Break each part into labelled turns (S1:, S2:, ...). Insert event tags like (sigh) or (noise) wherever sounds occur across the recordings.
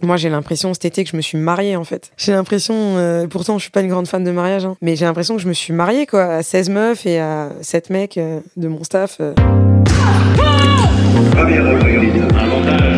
S1: Moi, j'ai l'impression cet été que je me suis mariée en fait. J'ai l'impression, euh, pourtant, je suis pas une grande fan de mariage, hein, mais j'ai l'impression que je me suis mariée quoi, à 16 meufs et à 7 mecs euh, de mon staff. euh.
S2: Championne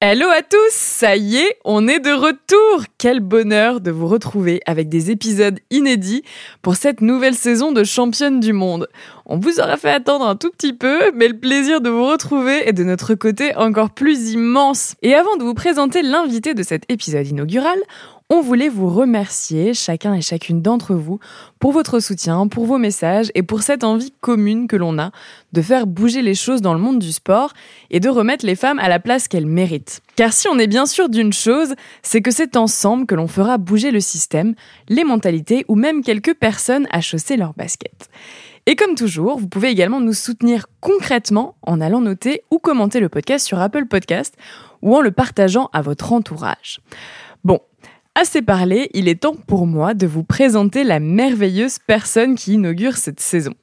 S3: Hello à tous, ça y est, on est de retour. Quel bonheur de vous retrouver avec des épisodes inédits pour cette nouvelle saison de Championne du Monde. On vous aura fait attendre un tout petit peu, mais le plaisir de vous retrouver est de notre côté encore plus immense. Et avant de vous présenter l'invité de cet épisode inaugural, on voulait vous remercier, chacun et chacune d'entre vous, pour votre soutien, pour vos messages et pour cette envie commune que l'on a de faire bouger les choses dans le monde du sport et de remettre les femmes à la place qu'elles méritent. Car si on est bien sûr d'une chose, c'est que c'est ensemble que l'on fera bouger le système, les mentalités ou même quelques personnes à chausser leurs baskets. Et comme toujours, vous pouvez également nous soutenir concrètement en allant noter ou commenter le podcast sur Apple Podcast ou en le partageant à votre entourage. Bon, Assez parlé, il est temps pour moi de vous présenter la merveilleuse personne qui inaugure cette saison.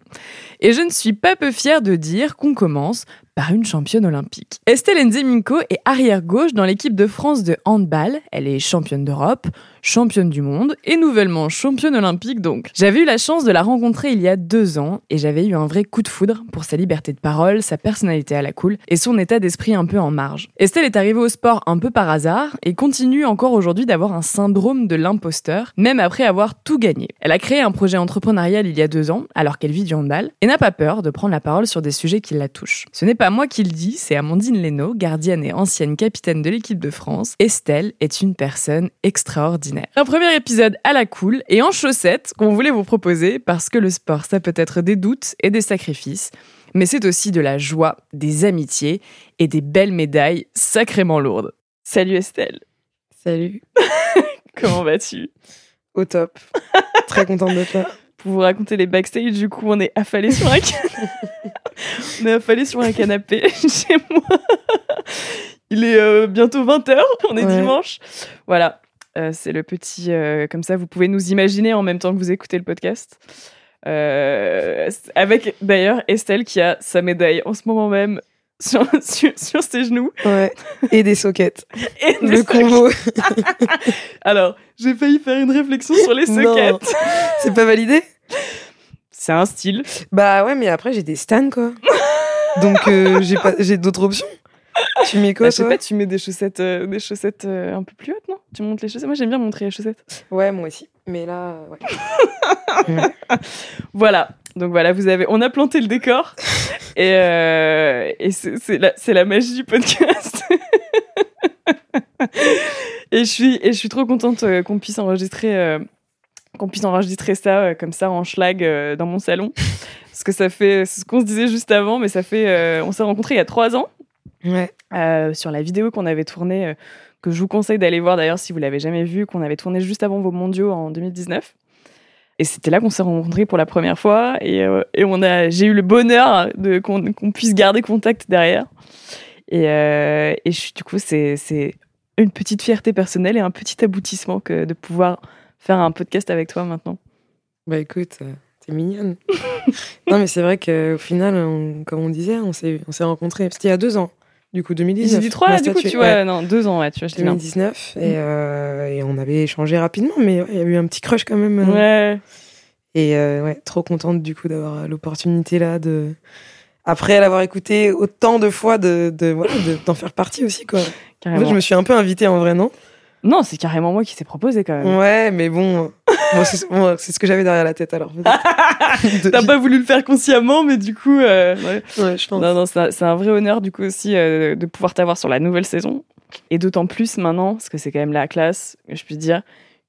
S3: Et je ne suis pas peu fière de dire qu'on commence par une championne olympique. Estelle Nzeminko est arrière-gauche dans l'équipe de France de handball. Elle est championne d'Europe, championne du monde et nouvellement championne olympique donc. J'avais eu la chance de la rencontrer il y a deux ans et j'avais eu un vrai coup de foudre pour sa liberté de parole, sa personnalité à la cool et son état d'esprit un peu en marge. Estelle est arrivée au sport un peu par hasard et continue encore aujourd'hui d'avoir un syndrome de l'imposteur, même après avoir tout gagné. Elle a créé un projet entrepreneurial il y a deux ans alors qu'elle vit du handball et n'a pas peur de prendre la parole sur des sujets qui la touchent. Ce n'est pas moi qui le dis, c'est Amandine Leno, gardienne et ancienne capitaine de l'équipe de France. Estelle est une personne extraordinaire. Un premier épisode à la cool et en chaussettes qu'on voulait vous proposer parce que le sport, ça peut être des doutes et des sacrifices, mais c'est aussi de la joie, des amitiés et des belles médailles sacrément lourdes. Salut Estelle,
S1: Salut, (laughs)
S3: comment vas-tu?
S1: Au top. Très contente d'être là.
S3: Pour vous raconter les backstage, du coup, on est affalé (laughs) sur un canapé. on est affalé sur un canapé chez moi. Il est euh, bientôt 20h, on est
S1: Ouais.
S3: dimanche. Voilà, Euh, c'est le petit. euh, comme ça, vous pouvez nous imaginer en même temps que vous écoutez le podcast. Euh, avec d'ailleurs Estelle qui a sa médaille en ce moment même (laughs) sur, sur, sur ses genoux.
S1: Ouais. Et des sockets. (laughs)
S3: Et des
S1: Le combo. (laughs)
S3: Alors, j'ai failli faire une réflexion sur les sockets.
S1: C'est pas validé?
S3: C'est un style.
S1: Bah ouais, mais après j'ai des stands quoi. Donc j'ai d'autres options. Tu mets quoi
S3: Bah, je sais pas, tu mets des chaussettes, euh, des chaussettes euh, un peu plus hautes, non? Tu montes les chaussettes? Moi, j'aime bien montrer les chaussettes.
S1: Ouais, moi aussi. Mais là, ouais. (laughs)
S3: Voilà. Donc voilà, vous avez, on a planté le décor et, euh, et c'est la, la magie du podcast. (laughs) et je suis et je suis trop contente qu'on puisse enregistrer qu'on puisse enregistrer ça comme ça en schlag dans mon salon parce que ça fait c'est ce qu'on se disait juste avant, mais ça fait on s'est rencontrés il y a trois ans.
S1: Ouais.
S3: euh, sur la vidéo qu'on avait tournée, euh, que je vous conseille d'aller voir d'ailleurs si vous l'avez jamais vue, qu'on avait tournée juste avant vos mondiaux en 2019. Et c'était là qu'on s'est rencontrés pour la première fois et, euh, et on a, j'ai eu le bonheur de qu'on qu'on puisse garder contact derrière. Et, et je suis- du coup, c'est c'est une petite fierté personnelle et un petit aboutissement que de pouvoir faire un podcast avec toi maintenant.
S1: Bah écoute, t'es mignonne. (laughs) non mais c'est vrai qu'au final, on- comme on disait, on s'est, on s'est rencontrés. C'était il y a deux ans. Du coup, 2019.
S3: J'ai dit trois,
S1: ma
S3: du coup, tu vois,
S1: Ouais.
S3: non, deux ans, ouais, tu vois, je dis bien.
S1: 2019 et, euh, et on avait échangé rapidement, mais ouais, il y a eu un petit crush quand même. euh.
S3: Ouais.
S1: Et euh, ouais, trop contente du coup d'avoir l'opportunité là de, après l'avoir écouté autant de fois, de, de voilà, de- d'en faire partie aussi quoi. En
S3: Carrément.
S1: fait, je me suis un peu invitée en vrai, non?
S3: Non, c'est carrément moi qui t'ai proposé quand même.
S1: Ouais, mais bon, (laughs) bon, c'est bon, ce que j'avais derrière la tête alors. (laughs)
S3: T'as pas voulu le faire consciemment, mais du coup, euh, ouais.
S1: Ouais, je pense.
S3: non, non, c'est un, vrai honneur du coup aussi euh, de pouvoir t'avoir sur la nouvelle saison. Et d'autant plus maintenant, parce que c'est quand même la classe, je puis dire,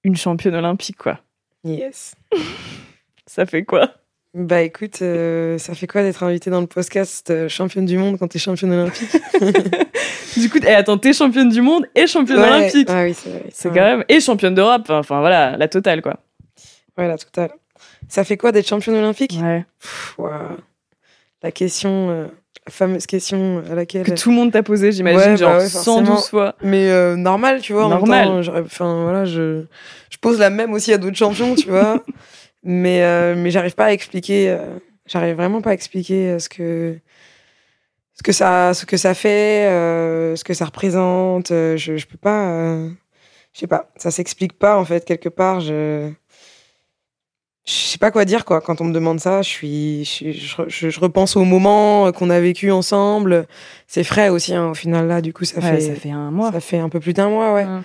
S3: une championne olympique, quoi.
S1: Yes. (laughs)
S3: Ça fait quoi?
S1: Bah écoute, euh, ça fait quoi d'être invité dans le podcast euh, championne du monde quand t'es championne olympique (laughs)
S3: Du coup, et attends, t'es championne du monde et championne
S1: Ouais,
S3: olympique.
S1: Ah oui, c'est vrai.
S3: C'est
S1: Ouais.
S3: quand même. Et championne d'Europe. Enfin, voilà, la totale, quoi.
S1: Ouais, la totale. Ça fait quoi d'être championne olympique?
S3: Ouais.
S1: Pff. La question, euh, la fameuse question à laquelle.
S3: Que tout le monde t'a posé, j'imagine,
S1: Ouais, bah
S3: genre
S1: ouais, forcément.
S3: 112 fois.
S1: Mais euh, normal, tu vois.
S3: Normal.
S1: Enfin, voilà, je, je pose la même aussi à d'autres champions, tu vois. (laughs) mais euh, mais j'arrive pas à expliquer. euh, j'arrive vraiment pas à expliquer euh, ce que ce que ça ce que ça fait, ce que ça représente. je je peux pas. je sais pas. Ça s'explique pas en fait quelque part. Je je sais pas quoi dire quoi quand on me demande ça. Je suis je, je, je- je repense au moment qu'on a vécu ensemble. C'est frais aussi hein, au final là. Du coup ça
S3: Ouais,
S1: fait
S3: ça fait un mois.
S1: ça fait un peu plus d'un mois, ouais.
S3: Ouais.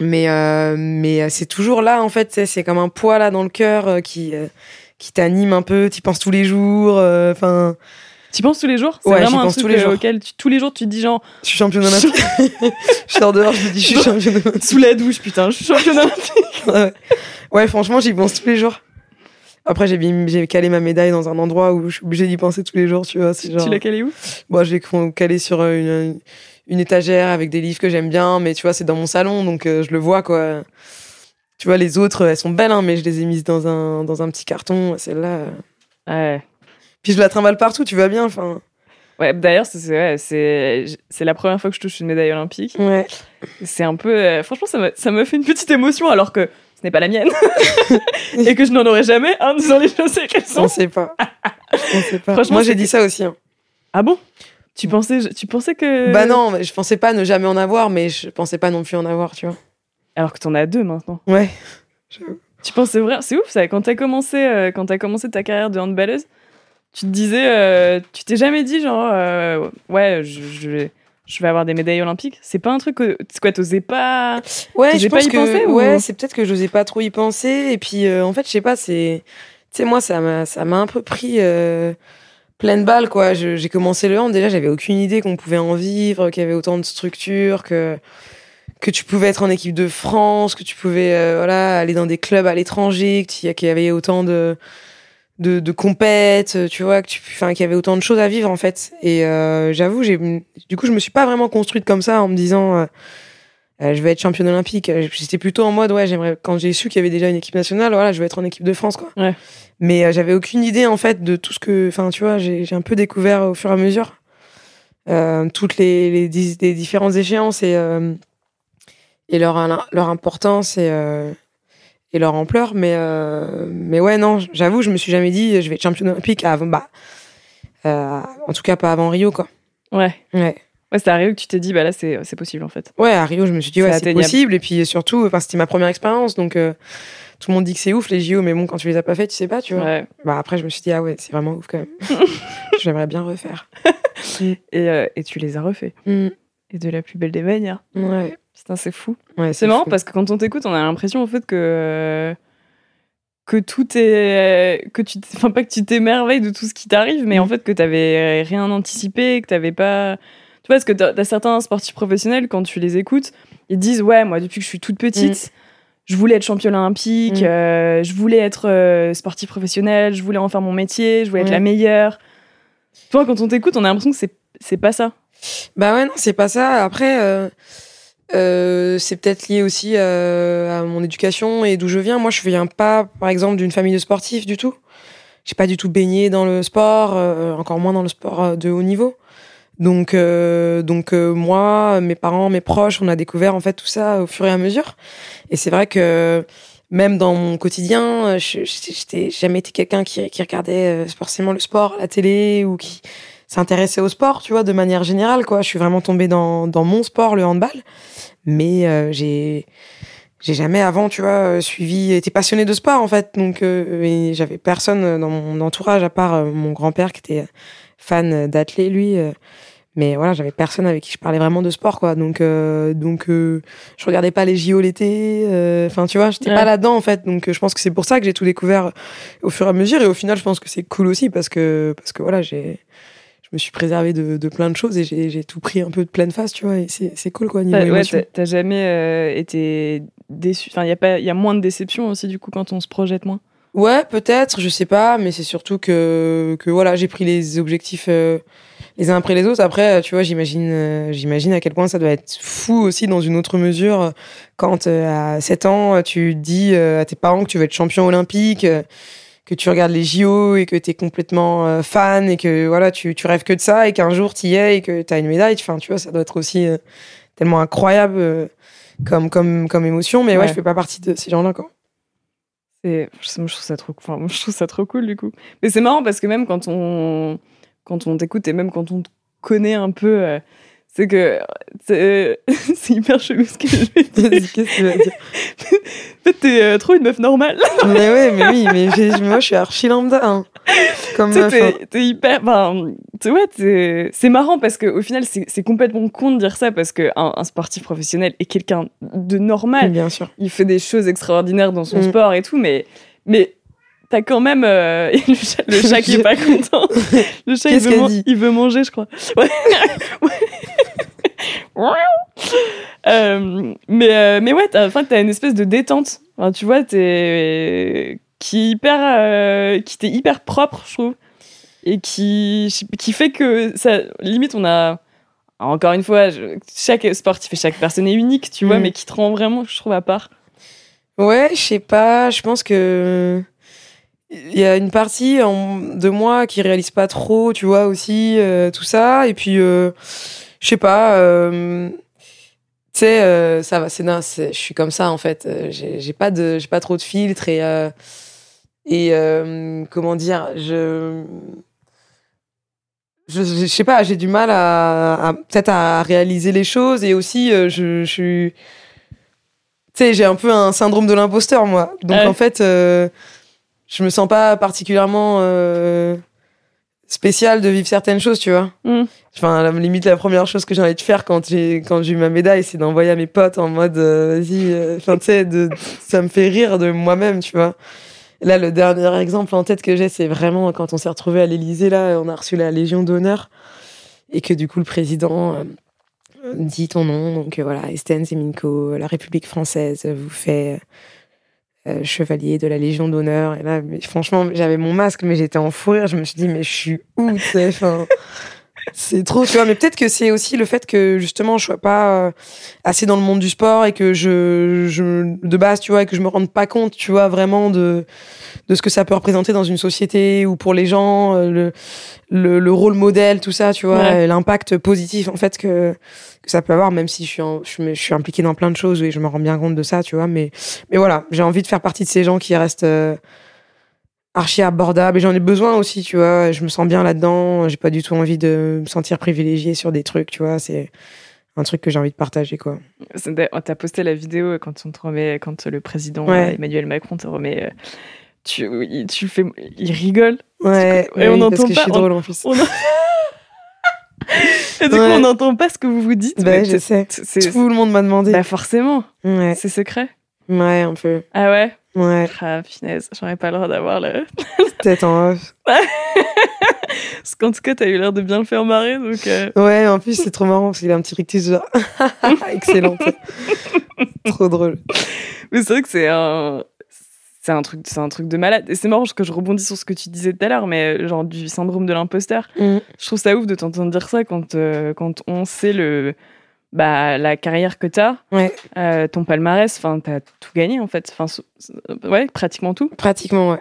S1: Mais, euh, mais euh, c'est toujours là, en fait. C'est comme un poids là dans le cœur euh, qui, euh, qui t'anime un peu. Tu penses tous les jours. euh, Enfin,
S3: Tu penses tous les jours? C'est
S1: Ouais,
S3: vraiment un truc
S1: tous les
S3: euh,
S1: jours.
S3: auquel tu- tous les jours tu te dis genre
S1: je suis championne olympique. (laughs) je sors dehors, je me dis, je suis championne olympique.
S3: sous la douche, putain, je suis championne olympique. (laughs)
S1: ouais. Ouais, franchement, j'y pense tous les jours. Après, j'ai j'ai calé ma médaille dans un endroit où je suis obligée d'y penser tous les jours, tu vois. Genre.
S3: Tu l'as calé où?
S1: Bon, je l'ai calé sur euh, une, une étagère avec des livres que j'aime bien, mais tu vois, c'est dans mon salon, donc euh, je le vois, quoi. Tu vois, les autres, elles sont belles, hein, mais je les ai mises dans un, dans un petit carton. Celle-là. euh.
S3: Ouais.
S1: Puis je la trimballe partout, tu vas bien, enfin.
S3: Ouais, d'ailleurs, c'est c'est- ouais, c'est c'est la première fois que je touche une médaille olympique.
S1: Ouais.
S3: C'est un peu. euh, franchement, ça m'a fait une petite émotion alors que ce n'est pas la mienne. (laughs) Et que je n'en aurais jamais un en disant les choses et qu'elles sont.
S1: On sait pas. On sait pas.
S3: Franchement,
S1: Moi, j'ai
S3: c'est-
S1: dit ça aussi. hein.
S3: Ah bon? Tu pensais, tu pensais que.
S1: Bah non, je pensais pas ne jamais en avoir, mais je pensais pas non plus en avoir, tu vois.
S3: Alors que t'en as deux maintenant.
S1: Ouais.
S3: Tu pensais vrai C'est ouf ça. Quand t'as commencé, euh, quand t'as commencé ta carrière de handballeuse, tu te disais, euh, tu t'es jamais dit genre, euh, ouais, je, je, vais- je vais avoir des médailles olympiques. C'est pas un truc que, c'est quoi, t'osais pas.
S1: Ouais, je
S3: pas
S1: pense
S3: y
S1: que
S3: penser, ou-
S1: ouais, c'est peut-être que j'osais pas trop y penser et puis en fait, je sais pas, c'est tu sais moi ça m'a ça m'a un peu pris pleine balle quoi. J'ai commencé le hand déjà, j'avais aucune idée qu'on pouvait en vivre, qu'il y avait autant de structures que que tu pouvais être en équipe de France, que tu pouvais euh, voilà, aller dans des clubs à l'étranger, qu'il y avait autant de de, de compètes, tu vois, que tu, qu'il y avait autant de choses à vivre en fait. Et euh, j'avoue, du coup, je me suis pas vraiment construite comme ça en me disant, euh, euh, je vais être championne olympique. Euh, J'étais plutôt en mode, ouais, j'aimerais. Quand j'ai su qu'il y avait déjà une équipe nationale, voilà, je vais être en équipe de France, quoi.
S3: Ouais.
S1: Mais euh, j'avais aucune idée en fait de tout ce que, enfin, tu vois, j'ai un peu découvert au fur et à mesure euh, toutes les, les, dis- les différentes échéances et et leur leur importance et et leur ampleur. Mais mais ouais, non, j'avoue, je me suis jamais dit, je vais être championne olympique avant, bah, en tout cas pas avant Rio, quoi.
S3: Ouais.
S1: Ouais.
S3: Ouais, c'est à Rio que tu t'es dit, bah là, c'est c'est possible en fait.
S1: Ouais, à Rio, je me suis dit, ouais,
S3: C'est
S1: possible. Et puis surtout, enfin, c'était ma première expérience, donc euh, tout le monde dit que c'est ouf les JO, mais bon, quand tu les as pas fait, tu sais pas, tu vois.
S3: Ouais.
S1: Bah après, je me suis dit, ah ouais, c'est vraiment ouf quand même. (laughs) J'aimerais bien refaire. (laughs)
S3: Et, euh, et tu les as refaits.
S1: Mm.
S3: Et de la plus belle des manières.
S1: Ouais.
S3: Putain, c'est fou.
S1: ouais
S3: C'est marrant
S1: fou.
S3: parce que quand on t'écoute, on a l'impression en fait que que tout est que tu enfin pas que tu t'émerveilles de tout ce qui t'arrive, mais en
S1: Mm.
S3: fait que t'avais rien anticipé, que t'avais pas. Tu vois, parce que t'as certains sportifs professionnels quand tu les écoutes, ils disent ouais moi depuis que je suis toute petite. Je voulais être championne olympique,
S1: Mm.
S3: euh, je voulais être euh, sportif professionnel, je voulais en faire mon métier, je voulais être la meilleure. Toi, quand on t'écoute, on a l'impression que c'est pas ça.
S1: Bah ouais, non, c'est pas ça. Après, euh, euh, c'est peut-être lié aussi euh, à mon éducation et d'où je viens. Moi, je viens pas, par exemple, d'une famille de sportifs du tout. J'ai pas du tout baigné dans le sport, euh, encore moins dans le sport de haut niveau. Donc, euh, donc euh, moi, mes parents, mes proches, on a découvert en fait tout ça au fur et à mesure. Et c'est vrai que même dans mon quotidien, j'étais jamais été quelqu'un qui, qui regardait euh, forcément le sport la télé ou qui s'intéressait au sport, tu vois, de manière générale, quoi. Je suis vraiment tombée dans, dans mon sport, le handball. Mais euh, j'ai j'ai jamais avant, tu vois, euh, suivi, été passionnée de sport, en fait. Donc, euh, j'avais personne dans mon entourage, à part euh, mon grand-père qui était fan d'athlé, lui. euh, mais voilà, j'avais personne avec qui je parlais vraiment de sport, quoi. Donc, euh, donc euh, je regardais pas les JO l'été. euh, Enfin, tu vois, j'étais
S3: Ouais.
S1: pas là-dedans, en fait. Donc, euh, je pense que c'est pour ça que j'ai tout découvert au fur et à mesure. Et au final, je pense que c'est cool aussi parce que, parce que voilà, j'ai, je me suis préservé de, de plein de choses et j'ai tout pris un peu de pleine face, tu vois. Et c'est cool, quoi, niveau
S3: T'as ouais, t'as- jamais euh, été déçu. Enfin, il y a pas, il y a moins de déception aussi du coup quand on se projette moins.
S1: Ouais, peut-être, je sais pas, mais c'est surtout que, que voilà, j'ai pris les objectifs euh, les uns après les autres. Après, tu vois, j'imagine, euh, j'imagine à quel point ça doit être fou aussi dans une autre mesure quand euh, à 7 ans, tu dis euh, à tes parents que tu veux être champion olympique, euh, que tu regardes les JO et que tu es complètement fan et que voilà, tu, tu rêves que de ça et qu'un jour tu y es et que tu as une médaille. Enfin, tu vois, ça doit être aussi tellement incroyable comme, comme, comme émotion. Mais ouais,
S3: Ouais.
S1: je fais pas partie de ces gens-là, quoi.
S3: C'est, je, trouve ça trop, enfin, je trouve ça trop cool du coup. Mais c'est marrant parce que même quand on, quand on t'écoute et même quand on te connaît un peu, euh, c'est que c'est, (laughs) c'est hyper chelou ce que je vais dire.
S1: Vas-y, Qu'est-ce que tu vas dire? (laughs)
S3: En fait, t'es euh, trop une meuf normale.
S1: mais ouais, mais oui, mais moi je suis archi lambda. Hein. Comme
S3: t'es, hyper. Sais, ouais, c'est marrant parce qu'au final, c'est, complètement con de dire ça parce qu'un un sportif professionnel est quelqu'un de normal.
S1: Bien sûr.
S3: Il fait des choses extraordinaires dans son
S1: Mm.
S3: sport et tout, mais, mais t'as quand même. euh, (laughs) le chat, le chat qui est pas content. Le chat, il veut,
S1: qu'elle
S3: man-
S1: dit?
S3: il veut manger, je crois. Ouais. (laughs) (laughs) Euh, mais, euh, mais ouais, enfin, t'as une espèce de détente. Enfin, tu vois, t'es qui est hyper, euh, qui t'est hyper propre, je trouve, et qui, qui fait que ça, limite, on a encore une fois, je- chaque sportif et chaque personne est unique, tu vois,
S1: Mm.
S3: mais qui te rend vraiment, je trouve, à part.
S1: Ouais, je sais pas. Je pense que il y a une partie en- de moi qui réalise pas trop, tu vois aussi euh, tout ça. Et puis euh, je sais pas. euh, tu sais, ça va. C'est je suis comme ça en fait. J'ai pas de, j'ai pas trop de filtres et et euh, comment dire, je je, je sais pas, j'ai du mal à, à- peut-être à réaliser les choses et aussi euh, je, je suis tu sais, j'ai un peu un syndrome de l'imposteur, moi. Donc,
S3: Ouais.
S1: en fait, euh, je me sens pas particulièrement euh, spéciale de vivre certaines choses, tu vois.
S3: Mm.
S1: Enfin, la, limite, la première chose que j'ai envie de faire quand j'ai quand j'ai eu ma médaille, c'est d'envoyer à mes potes en mode, euh, vas-y, enfin, tu sais, ça me fait rire de moi-même, tu vois. Là, le dernier exemple en tête que j'ai, c'est vraiment quand on s'est retrouvé à l'Élysée, là, on a reçu la Légion d'honneur et que du coup, le président euh, dit ton nom. Donc euh, voilà, Estelle Zeminko, la République française vous fait euh, chevalier de la Légion d'honneur. Et là, franchement, j'avais mon masque, mais j'étais en fou rire. Je me suis dit, mais je suis où, (laughs) C'est trop, tu vois. Mais peut-être que c'est aussi le fait que justement je sois pas euh, assez dans le monde du sport et que je, je de base, tu vois, et que je me rende pas compte, tu vois, vraiment de de ce que ça peut représenter dans une société ou pour les gens, euh, le le, le rôle modèle, tout ça, tu vois,
S3: Ouais.
S1: l'impact positif en fait que que ça peut avoir, même si je suis en- je, suis- je suis impliquée dans plein de choses et je me rends bien compte de ça, tu vois. Mais mais voilà, j'ai envie de faire partie de ces gens qui restent euh, archi abordables et j'en ai besoin aussi, tu vois. Je me sens bien là-dedans. J'ai pas du tout envie de me sentir privilégiée sur des trucs, tu vois. C'est un truc que j'ai envie de partager, quoi.
S3: T'as posté la vidéo quand on te remet, quand le président
S1: Ouais.
S3: euh, Emmanuel Macron te remet. euh, tu, tu le fais, il rigole.
S1: Ouais,
S3: Et on
S1: oui,
S3: n'entend
S1: que je
S3: pas,
S1: suis
S3: on-
S1: drôle en plus.
S3: on (laughs) Et du coup, on n'entend pas ce que vous vous dites.
S1: Bah,
S3: mais
S1: je sais. Tout le monde m'a demandé.
S3: bah forcément,
S1: Ouais,
S3: c'est secret.
S1: ouais, un peu.
S3: Ah ouais?
S1: Ouais,
S3: Ah finesse, j'aurais pas le droit d'avoir le. (laughs)
S1: peut-être en off. (laughs)
S3: Parce qu'en tout cas, t'as eu l'air de bien le faire marrer, donc. euh,
S1: Ouais, en plus, c'est trop marrant parce qu'il a un petit rictus genre. (laughs) Excellent. trop drôle.
S3: Mais c'est vrai que c'est un. C'est un, truc, c'est un truc de malade. Et c'est marrant parce que je rebondis sur ce que tu disais tout à l'heure, mais euh, genre du syndrome de l'imposteur.
S1: Mm.
S3: Je trouve ça ouf de t'entendre dire ça quand, euh, quand on sait le, bah, la carrière que t'as,
S1: Ouais,
S3: euh, ton palmarès, enfin, t'as tout gagné en fait. Enfin, ouais, pratiquement tout.
S1: pratiquement, ouais.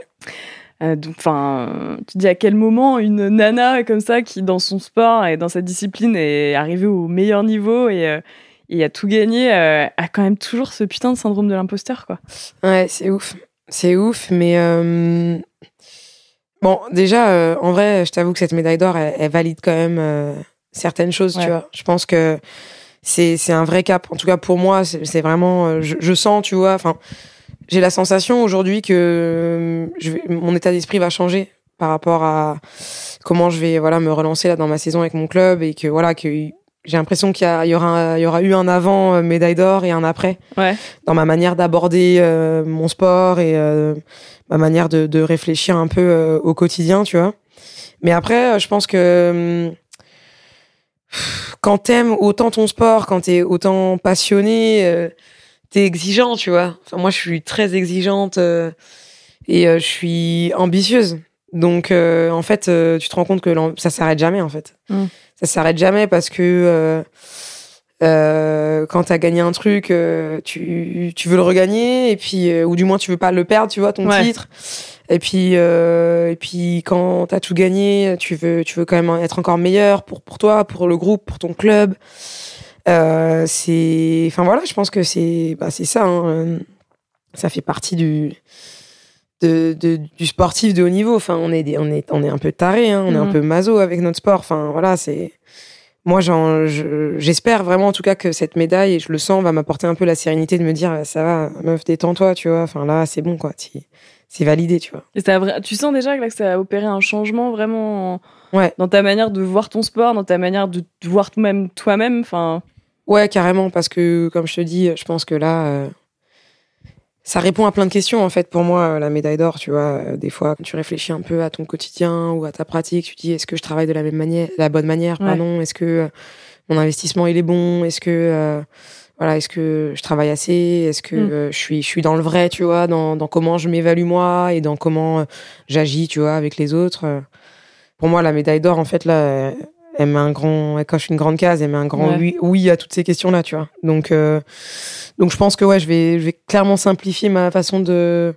S3: Euh, donc, enfin, tu dis à quel moment une nana comme ça qui, dans son sport et dans sa discipline, est arrivée au meilleur niveau et, euh, et a tout gagné, a quand même toujours ce putain de syndrome de l'imposteur, quoi.
S1: Ouais, c'est ouf. C'est ouf, mais bon, déjà, en vrai, je t'avoue que cette médaille d'or, elle, elle valide quand même certaines choses,
S3: Ouais.
S1: tu vois. Je pense que c'est c'est un vrai cap. En tout cas, pour moi, c'est vraiment, euh, je, je sens, tu vois. Enfin, j'ai la sensation aujourd'hui que euh, je vais, mon état d'esprit va changer par rapport à comment je vais, voilà, me relancer là dans ma saison avec mon club et que voilà que j'ai l'impression qu'il y, aura il y aura eu un avant euh, médaille d'or et un après
S3: Ouais.
S1: dans ma manière d'aborder euh, mon sport et euh, ma manière de, de réfléchir un peu euh, au quotidien, tu vois. Mais après, je pense que hum, quand t'aimes autant ton sport, quand t'es autant passionné, euh, t'es exigeant, tu vois. Enfin, moi, je suis très exigeante euh, et euh, je suis ambitieuse. Donc, en fait, tu te rends compte que ça s'arrête jamais, en fait.
S3: Mm.
S1: Ça s'arrête jamais parce que quand t'as gagné un truc, tu, tu veux le regagner et puis ou du moins tu veux pas le perdre, tu vois, ton
S3: Ouais.
S1: titre. Et puis euh, et puis quand t'as tout gagné, tu veux tu veux quand même être encore meilleur pour pour toi, pour le groupe, pour ton club. Euh, c'est enfin voilà, je pense que c'est bah c'est ça. hein, ça fait partie du de, de- du sportif de haut niveau. Enfin, on est des- on est on est un peu taré, hein, on est un
S3: Mhm.
S1: peu maso avec notre sport. Enfin voilà, c'est moi je- j'espère vraiment en tout cas que cette médaille et je le sens va m'apporter un peu la sérénité de me dire ça va meuf détends-toi tu vois enfin là c'est bon quoi Tu- c'est validé tu vois
S3: Et ça tu sens déjà que, là, que ça a opéré un changement vraiment en-
S1: Ouais.
S3: dans ta manière de voir ton sport, dans ta manière de voir toi-même. toi-même. Enfin,
S1: Ouais, carrément, parce que, comme je te dis, je pense que là, euh, ça répond à plein de questions, en fait, pour moi, euh, la médaille d'or, tu vois. Euh, Des fois, quand tu réfléchis un peu à ton quotidien ou à ta pratique, tu te dis, est-ce que je travaille de la même manière, la bonne manière,
S3: Ouais.
S1: pardon, est-ce que euh, mon investissement, il est bon, est-ce que, euh, voilà, est-ce que je travaille assez, est-ce que
S3: Mm.
S1: euh, je suis, je suis dans le vrai, tu vois, dans, dans comment je m'évalue moi et dans comment euh, j'agis, tu vois, avec les autres. euh. Pour moi, la médaille d'or, en fait, là, elle met un grand, elle coche une grande case, elle met un grand
S3: Ouais.
S1: oui, oui à toutes ces questions-là, tu vois. Donc, euh, donc je pense que ouais, je vais, je vais clairement simplifier ma façon de,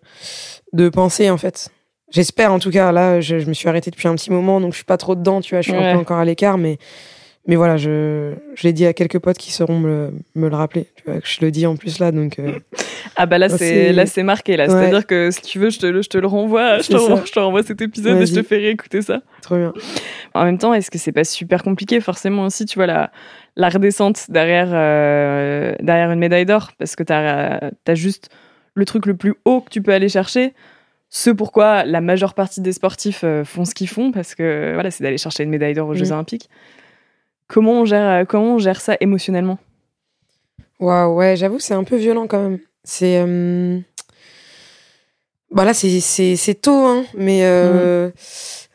S1: de penser, en fait. J'espère, en tout cas, là, je, je me suis arrêtée depuis un petit moment, donc je suis pas trop dedans, tu vois, je suis
S3: Ouais.
S1: un peu encore à l'écart, mais, mais voilà, je, je l'ai dit à quelques potes qui sauront me, le- me le rappeler, tu vois, que je le dis en plus là, donc, euh,
S3: ah bah là, c'est là c'est marqué là.
S1: Ouais.
S3: C'est-à-dire que si tu veux, je te, le- je te le renvoie. Je te, renvoie, je te renvoie cet épisode et je te fais réécouter ça.
S1: trop bien.
S3: En même temps, est-ce que c'est pas super compliqué forcément aussi, tu vois, la, la redescente derrière, euh, derrière une médaille d'or? Parce que t'as as juste le truc le plus haut que tu peux aller chercher. Ce pourquoi la majeure partie des sportifs euh, font ce qu'ils font, parce que voilà, c'est d'aller chercher une médaille d'or aux Jeux
S1: Mhm.
S3: Olympiques. Comment on gère, euh, comment on gère ça émotionnellement?
S1: Waouh, ouais, j'avoue, c'est un peu violent quand même. C'est. Euh... Bah là, c'est- tôt, hein, mais. Euh...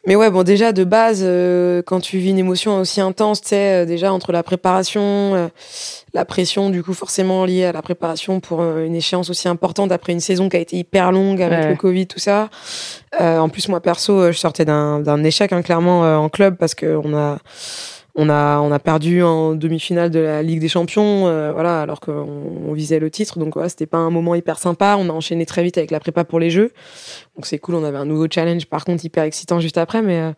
S1: Mais ouais, bon, déjà, de base, euh, quand tu vis une émotion aussi intense, tu sais, déjà, entre la préparation, la pression, du coup, forcément liée à la préparation pour une échéance aussi importante après une saison qui a été hyper longue avec
S3: Ouais.
S1: le Covid, tout ça. En plus, moi, perso, je sortais d'un d'un échec, hein, clairement, en club parce qu'on a. On a, on a perdu en demi-finale de la Ligue des Champions, euh, voilà, alors qu'on on visait le titre. Donc, ouais, c'était pas un moment hyper sympa. On a enchaîné très vite avec la prépa pour les Jeux. Donc, c'est cool. On avait un nouveau challenge, par contre, hyper excitant juste après. Mais, euh,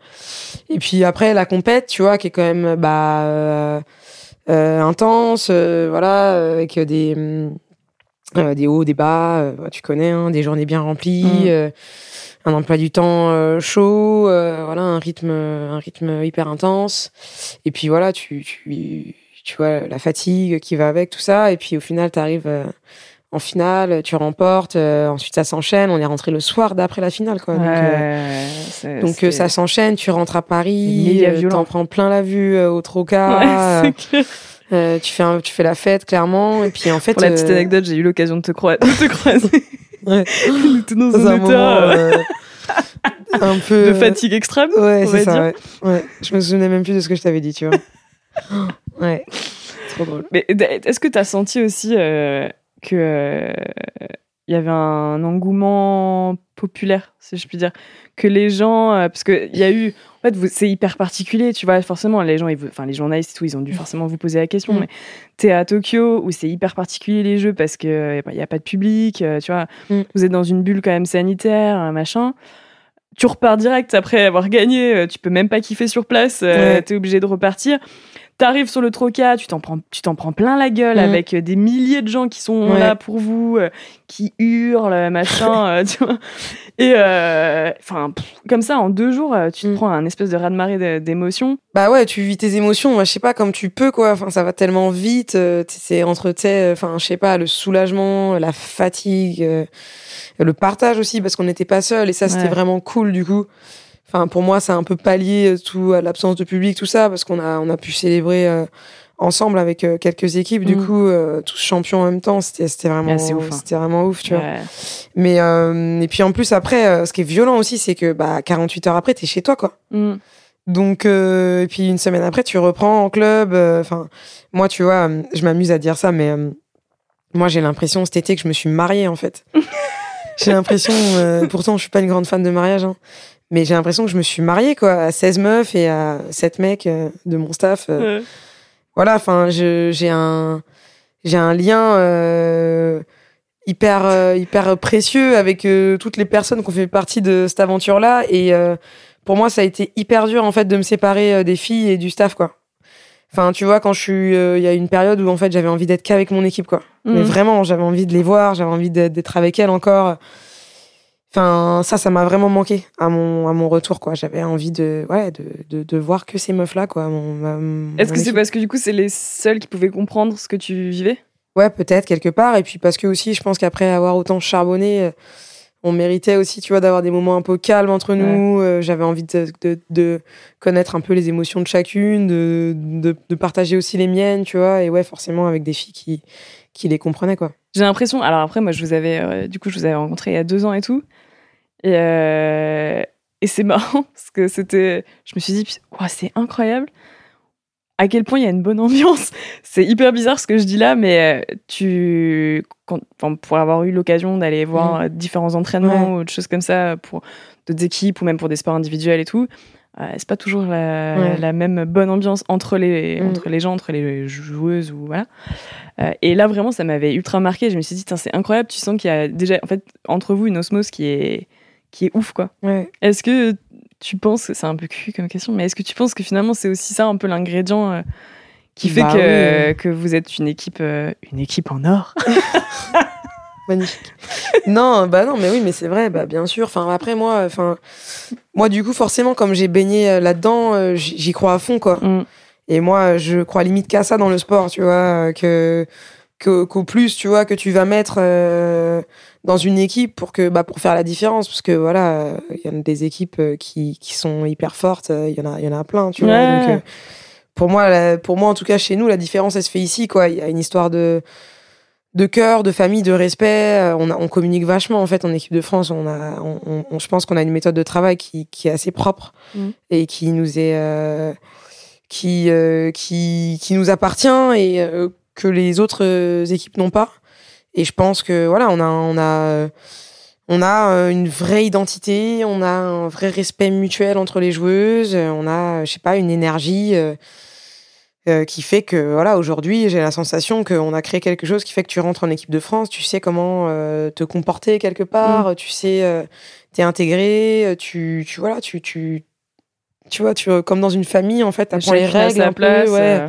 S1: et puis après, la compète, tu vois, qui est quand même, bah, euh, euh, intense, voilà, avec des, hum, euh, des hauts, des bas, euh, bah, tu connais, hein, des journées bien remplies,
S3: Mm.
S1: euh, un emploi du temps euh, chaud, euh, voilà, un rythme, un rythme hyper intense. Et puis voilà, tu, tu, tu vois la fatigue qui va avec tout ça. Et puis au final, tu arrives en finale, tu remportes. euh, ensuite, ça s'enchaîne. On est rentré le soir d'après la finale, quoi. Donc, euh,
S3: c'est-
S1: donc, euh, ça s'enchaîne, tu rentres à Paris, euh, t'en prends plein la vue euh, au Troca,
S3: Ouais. (laughs)
S1: euh, tu fais un- tu fais la fête clairement et puis en fait
S3: Pour la petite
S1: euh,
S3: anecdote, j'ai eu l'occasion de te, croi- de te croiser. (laughs)
S1: Ouais.
S3: Était dans
S1: dans
S3: un,
S1: un moment
S3: euh,
S1: un peu
S3: de fatigue extrême.
S1: Ouais, c'est ça. Ouais. ouais. Je me souvenais même plus de ce que je t'avais dit, tu vois. (laughs) ouais. Trop drôle.
S3: Mais est-ce que tu as senti aussi euh, que il y avait un engouement populaire, si je puis dire, que les gens, euh, parce que il y a eu, en fait, c'est hyper particulier, tu vois, forcément, les gens, enfin, les journalistes, et tout, ils ont dû forcément vous poser la question,
S1: Mm.
S3: mais t'es à Tokyo où c'est hyper particulier les jeux parce que il y a pas de public, euh, tu vois,
S1: Mm.
S3: vous êtes dans une bulle quand même sanitaire, un machin. Tu repars direct après avoir gagné, euh, tu peux même pas kiffer sur place, euh,
S1: Ouais.
S3: t'es obligé de repartir. T'arrives sur le Troca, tu t'en prends, tu t'en prends plein la gueule
S1: Mm.
S3: avec euh, des milliers de gens qui sont
S1: Ouais.
S3: là pour vous, euh, qui hurlent, machin, (laughs) euh, tu vois. Et enfin, comme ça, en deux jours, tu te
S1: Mm.
S3: prends un espèce de raz-de-marée de- d'émotions.
S1: Bah ouais, tu vis tes émotions, je sais pas comme tu peux quoi, enfin ça va tellement vite, c'est entre tu sais enfin je sais pas le soulagement, la fatigue, le partage aussi parce qu'on n'était pas seul et ça c'était vraiment cool du coup. Enfin pour moi ça a un peu pallié tout à l'absence de public tout ça parce qu'on a on a pu célébrer euh, ensemble avec euh, quelques équipes. Du
S3: Mm.
S1: coup, euh, tous champions en même temps, c'était c'était vraiment,
S3: ouf, hein.
S1: c'était vraiment ouf, tu vois.
S3: Ouais.
S1: Mais euh, et puis en plus après, euh, ce qui est violent aussi, c'est que bah 48 heures après, t'es chez toi, quoi.
S3: Mm.
S1: Donc euh, et puis une semaine après, tu reprends en club. Enfin, moi, tu vois, je m'amuse à dire ça, mais euh, moi, j'ai l'impression cet été que je me suis mariée en fait. (laughs) j'ai l'impression, euh, pourtant, je suis pas une grande fan de mariage, hein, mais j'ai l'impression que je me suis mariée quoi, à 16 meufs et à 7 mecs euh, de mon staff. euh,
S3: Ouais.
S1: voilà, enfin, j'ai un, j'ai un lien euh, hyper, euh, hyper précieux avec euh, toutes les personnes qui ont fait partie de cette aventure-là. Et pour moi, ça a été hyper dur en fait de me séparer des filles et du staff, quoi. Enfin, tu vois, quand je suis, il y a une période où en fait j'avais envie d'être qu'avec mon équipe, quoi. Mais
S3: Mm.
S1: vraiment, j'avais envie de les voir, j'avais envie d'être avec elles encore. Enfin, ça, ça m'a vraiment manqué à mon, à mon retour, quoi. J'avais envie de, ouais, de, de, de voir que ces meufs-là, quoi.
S3: Est-ce que c'est parce que du coup, c'est les seuls qui pouvaient comprendre ce que tu vivais?
S1: Ouais, peut-être quelque part. Et puis parce que aussi, je pense qu'après avoir autant charbonné, euh, on méritait aussi, tu vois, d'avoir des moments un peu calmes entre nous. Euh, J'avais envie de, de, de connaître un peu les émotions de chacune, de, de, de partager aussi les miennes, tu vois. Et ouais, forcément avec des filles qui, qui les comprenaient, quoi.
S3: J'ai l'impression. Alors après, moi, je vous avais, euh, du coup, je vous avais rencontré il y a deux ans et tout. Et, euh, et c'est (laughs) marrant parce que c'était. Je me suis dit, c'est incroyable. À quel point il y a une bonne ambiance. (laughs) C'est hyper bizarre ce que je dis là, mais euh, tu, quand, enfin, pour avoir eu l'occasion d'aller voir euh, différents entraînements ou des choses comme ça pour d'autres équipes ou même pour des sports individuels et tout, euh, c'est pas toujours la,
S1: Ouais.
S3: la même bonne ambiance entre les,
S1: Mm.
S3: entre les gens, entre les joueuses ou voilà. Euh, et là, vraiment, ça m'avait ultra marqué. Je me suis dit, c'est incroyable. Tu sens qu'il y a déjà, en fait, entre vous, une osmose qui est, qui est ouf, quoi.
S1: Ouais.
S3: Est-ce que tu penses, c'est un peu cul comme question, mais est-ce que tu penses que finalement, c'est aussi ça un peu l'ingrédient euh, qui fait
S1: Bah
S3: que,
S1: oui.
S3: que vous êtes une équipe, euh, une équipe en or? (laughs)
S1: Magnifique. non, bah non, mais oui, mais c'est vrai, bah bien sûr. Enfin, après moi, enfin, moi du coup, forcément, comme j'ai baigné euh, là-dedans, euh, j'y j'y crois à fond, quoi.
S3: Mm.
S1: Et moi, je crois limite qu'à ça dans le sport, tu vois, que qu'au plus, tu vois, que tu vas mettre euh, dans une équipe pour que bah pour faire la différence, parce que voilà, euh, il y en a des équipes euh, qui qui sont hyper fortes, euh, il y en a il y en a plein, tu vois.
S3: Ouais.
S1: Donc, euh, pour moi, la- pour moi en tout cas chez nous, la différence elle se fait ici, quoi. Il y a une histoire de de cœur, de famille, de respect. Euh, On, a- on communique vachement en fait en équipe de France. On a, on, je pense qu'on a une méthode de travail qui, qui est assez propre
S3: Mhm.
S1: et qui nous est, euh, qui, euh, qui, qui nous appartient et euh, que les autres euh, équipes n'ont pas. Et je pense que voilà, on a, on a, euh, on a euh, une vraie identité, on a un vrai respect mutuel entre les joueuses, on a, je sais pas, une énergie. euh, qui fait que voilà aujourd'hui j'ai la sensation qu'on a créé quelque chose qui fait que tu rentres en équipe de France tu sais comment euh, te comporter quelque part tu sais euh, t'es intégré tu tu voilà tu tu tu vois tu comme dans une famille en fait t'apprends les règles un peu, ouais.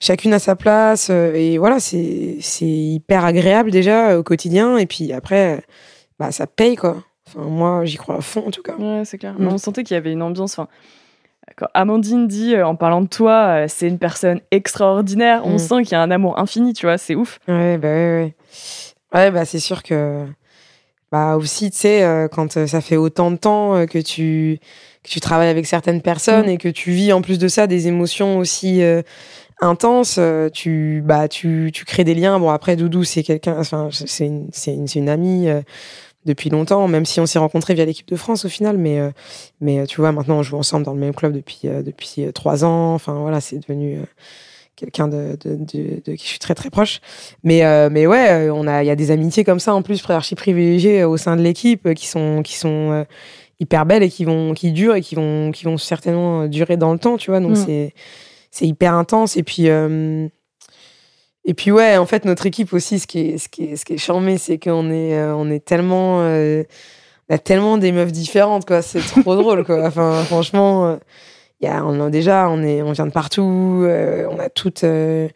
S1: Chacune à sa place euh, et voilà c'est hyper agréable déjà euh, au quotidien et puis après euh, bah ça paye quoi enfin moi j'y crois à fond en tout cas
S3: Ouais, c'est clair.
S1: Mm.
S3: Mais on sentait qu'il y avait une ambiance. Enfin, quand Amandine dit euh, en parlant de toi, euh, c'est une personne extraordinaire. On
S1: Mm.
S3: sent qu'il y a un amour infini, tu vois. C'est ouf.
S1: Ouais, bah ouais, ouais. Ouais, bah c'est sûr que. Bah aussi, tu sais, euh, quand ça fait autant de temps que tu, que tu travailles avec certaines personnes
S3: Mm.
S1: et que tu vis en plus de ça des émotions aussi intenses, euh, tu, bah, tu, tu crées des liens. Bon, après, Doudou, c'est quelqu'un, enfin, c'est une, c'est une, amie euh, depuis longtemps, même si on s'est rencontrés via l'équipe de France au final. Mais, euh, mais tu vois, maintenant, on joue ensemble dans le même club depuis, euh, depuis trois ans. Enfin, voilà, c'est devenu. quelqu'un de, de, de, de qui je suis très très proche mais euh, mais ouais on a il y a des amitiés comme ça en plus archi privilégiées au sein de l'équipe qui sont qui sont euh, hyper belles et qui vont qui durent et qui vont qui vont certainement durer dans le temps tu vois donc
S3: Mm.
S1: c'est c'est hyper intense et puis euh, et puis ouais en fait notre équipe aussi ce qui est ce qui est ce qui est charmé c'est qu'on est euh, on est tellement euh, on a tellement des meufs différentes quoi c'est trop (laughs) drôle quoi enfin franchement y a, on a déjà, on est, on vient de partout, euh, on a toute euh,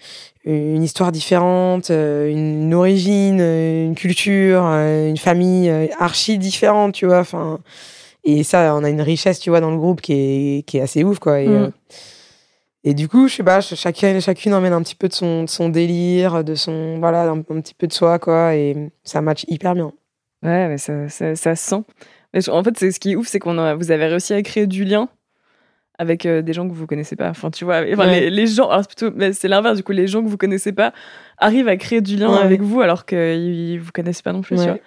S1: une histoire différente, une, origine, une culture, une famille archi différente, tu vois. Enfin, et ça, on a une richesse, tu vois, dans le groupe qui est, qui est assez ouf, quoi. Et,
S3: Mm.
S1: euh, et du coup, je sais pas, ch- chacune, chacune emmène un petit peu de son, de son délire, de son, voilà, un, un petit peu de soi, quoi. Et ça match hyper bien.
S3: Ouais, mais ça, ça, ça se sent. Mais en fait, ce qui est ouf, c'est qu'on a, vous avez réussi à créer du lien avec euh, des gens que vous connaissez pas. Enfin, tu vois, enfin,
S1: Ouais.
S3: les, les gens, alors c'est plutôt, mais c'est l'inverse, du coup, les gens que vous connaissez pas arrivent à créer du lien
S1: Ouais.
S3: avec vous alors qu'ils vous connaissent pas non plus, tu
S1: Ouais.
S3: vois.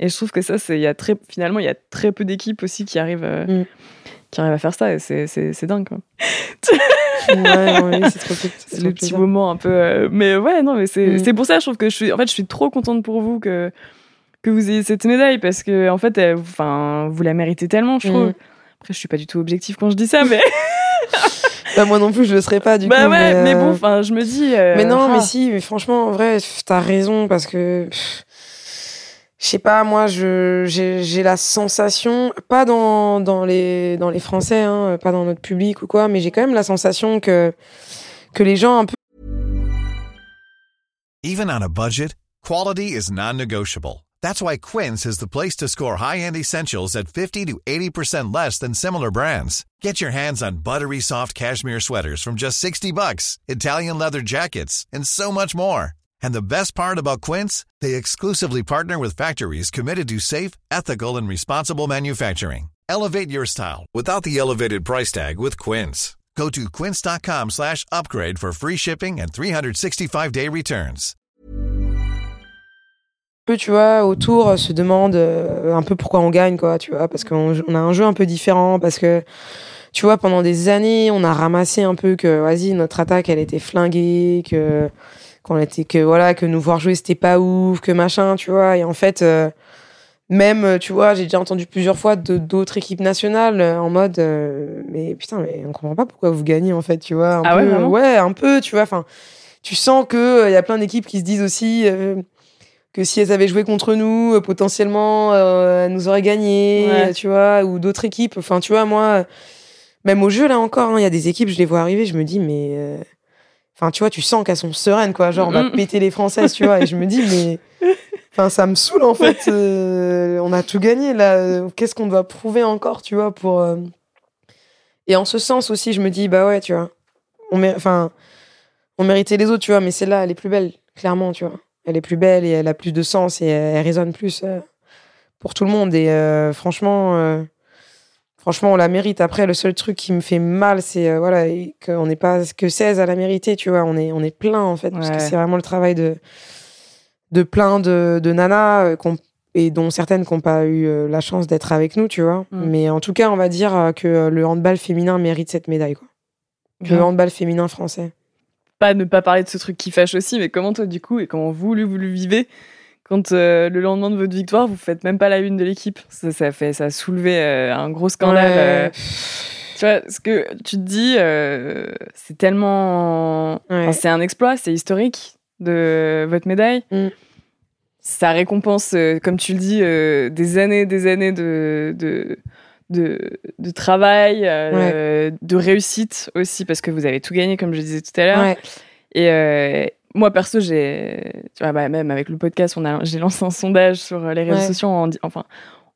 S3: Et je trouve que ça, c'est, il y a très, finalement, il y a très peu d'équipes aussi qui arrivent, euh,
S1: Mm.
S3: Qui arrivent à faire ça, et c'est, dingue, quoi.
S1: Ouais, ouais, c'est trop, (laughs) C'est
S3: le petit moment un peu. euh, mais ouais, non, mais c'est
S1: Mm.
S3: c'est pour ça, je trouve que je suis. En fait, je suis trop contente pour vous que, que vous ayez cette médaille parce que, en fait, enfin, vous la méritez tellement, je trouve.
S1: Mm.
S3: Après, je suis pas du tout objective quand je dis ça, mais. (laughs)
S1: Bah, moi non plus, je le serais pas du
S3: bah
S1: coup.
S3: ouais, mais,
S1: euh,
S3: bon, enfin, je me dis. euh,
S1: Mais non,
S3: ah,
S1: mais si, mais franchement, en vrai, t'as raison parce que. pff, Je sais pas, moi, j'ai j'ai la sensation, pas dans, dans, les, dans les Français, hein, pas dans notre public ou quoi, mais j'ai quand même la sensation que, que les gens un peu.
S4: Even on a budget, quality is non-negotiable. That's why Quince is the place to score high-end essentials at 50 to 80% less than similar brands. Get your hands on buttery soft cashmere sweaters from just 60 bucks, Italian leather jackets, and so much more. And the best part about Quince, they exclusively partner with factories committed to safe, ethical, and responsible manufacturing. Elevate your style without the elevated price tag with Quince. Go to quince.com slash upgrade for free shipping and 365-day returns.
S1: tu vois, autour euh, se demandent euh, un peu pourquoi on gagne, quoi, tu vois, parce qu'on on a un jeu un peu différent, parce que, tu vois, pendant des années, on a ramassé un peu que, vas-y, notre attaque, elle était flinguée, que, qu'on était, que, voilà, que nous voir jouer, c'était pas ouf, que machin, tu vois, et en fait, euh, même, euh, tu vois, j'ai déjà entendu plusieurs fois de d'autres équipes nationales euh, en mode, euh, mais putain, mais on comprend pas pourquoi vous gagnez, en fait, tu vois, un
S3: Ah ouais,
S1: peu,
S3: vraiment?
S1: ouais, un peu, tu vois, enfin, tu sens que il y a plein d'équipes qui se disent aussi, que si elles avaient joué contre nous, potentiellement, elles nous auraient gagné,
S3: Ouais.
S1: tu vois, ou d'autres équipes. Enfin, tu vois, moi, même au jeu, là encore, hein, il y a des équipes, je les vois arriver, je me dis, mais. Enfin, tu vois, tu sens qu'elles sont sereines, quoi. Genre, on va péter les Françaises, tu vois. Et je me dis, mais. Enfin, ça me saoule, en fait. euh, on a tout gagné, là. Qu'est-ce qu'on doit prouver encore, tu vois, pour. euh, Et en ce sens aussi, je me dis, bah ouais, tu vois. On mé- Enfin, on méritait les autres, tu vois, mais celle-là, elle est plus belle, clairement, tu vois. Elle est plus belle et elle a plus de sens et elle, elle résonne plus euh, pour tout le monde. Et franchement, franchement, on la mérite. Après, le seul truc qui me fait mal, c'est euh, voilà, qu'on n'est pas que 16 à la mériter, tu vois. On est, on est plein, en fait, parce que c'est vraiment le travail de, de plein de, de nanas euh, et dont certaines qui n'ont pas eu euh, la chance d'être avec nous, tu vois.
S3: Mm.
S1: Mais en tout cas, on va dire que le handball féminin mérite cette médaille, quoi. Le handball féminin français.
S3: pas ne pas parler de ce truc qui fâche aussi, mais comment toi, du coup, et comment vous, vous le vivez quand euh, le lendemain de votre victoire, vous faites même pas la une de l'équipe ça, ça fait, ça a soulevé euh, un gros scandale. euh. Tu vois, ce que tu te dis, c'est tellement.
S1: Ouais.
S3: enfin, c'est un exploit, c'est historique de votre médaille.
S1: Mm.
S3: Ça récompense, comme tu le dis, des années, des années de. de de, de travail, euh, de réussite aussi, parce que vous avez tout gagné, comme je disais tout à l'heure.
S1: Ouais.
S3: Et euh, moi, perso, j'ai. Tu vois, bah, même avec le podcast, on a, j'ai lancé un sondage sur les réseaux
S1: Ouais.
S3: sociaux en, enfin,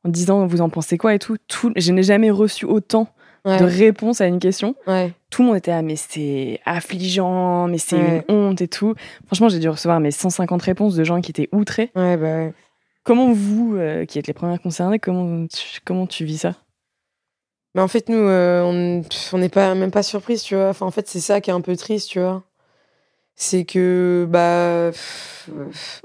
S3: en disant vous en pensez quoi et tout. tout je n'ai jamais reçu autant
S1: Ouais.
S3: de réponses à une question.
S1: ouais.
S3: Tout le monde était ah, mais c'est affligeant, mais c'est une honte et tout. Franchement, j'ai dû recevoir mes 150 réponses de gens qui étaient outrés.
S1: Ouais, bah ouais.
S3: Comment vous, euh, qui êtes les premières concernées, comment tu, comment tu vis ça?
S1: Mais en fait, nous, euh, on n'est pas même pas surprise, tu vois. Enfin, en fait, c'est ça qui est un peu triste, tu vois. C'est que, bah, pff,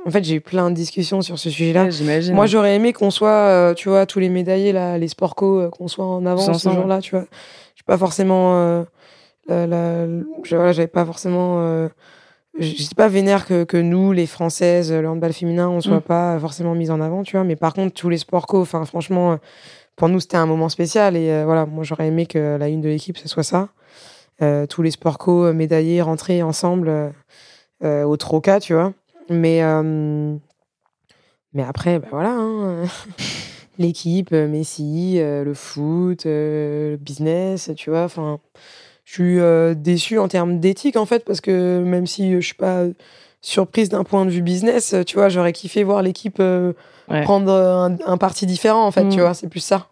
S1: en fait, j'ai eu plein de discussions sur ce sujet-là.
S3: Ouais, J'imagine.
S1: Moi, j'aurais aimé qu'on soit, euh, tu vois, tous les médaillés, là, les sport co, euh, qu'on soit en avance ce jour-là, tu vois. Je suis pas forcément. Euh, la, la- je- voilà, j'avais pas forcément. Euh, J'étais pas vénère que, que nous, les Françaises, le handball féminin, on soit
S3: Mm.
S1: pas forcément mis en avant, tu vois. Mais par contre, tous les sports co, enfin, franchement, pour nous, c'était un moment spécial. Et voilà, moi, j'aurais aimé que la une de l'équipe, ce soit ça. Euh, tous les sports co euh, médaillés rentrés ensemble euh, au Troca, tu vois. Mais, mais après, bah voilà, hein, (laughs) l'équipe, Messi, euh, le foot, euh, le business, tu vois. Enfin, je suis euh, déçue en termes d'éthique, en fait, parce que même si je suis pas surprise d'un point de vue business, tu vois, j'aurais kiffé voir l'équipe
S3: Ouais.
S1: prendre un, un parti différent, en fait,
S3: Mm.
S1: tu vois, c'est plus ça.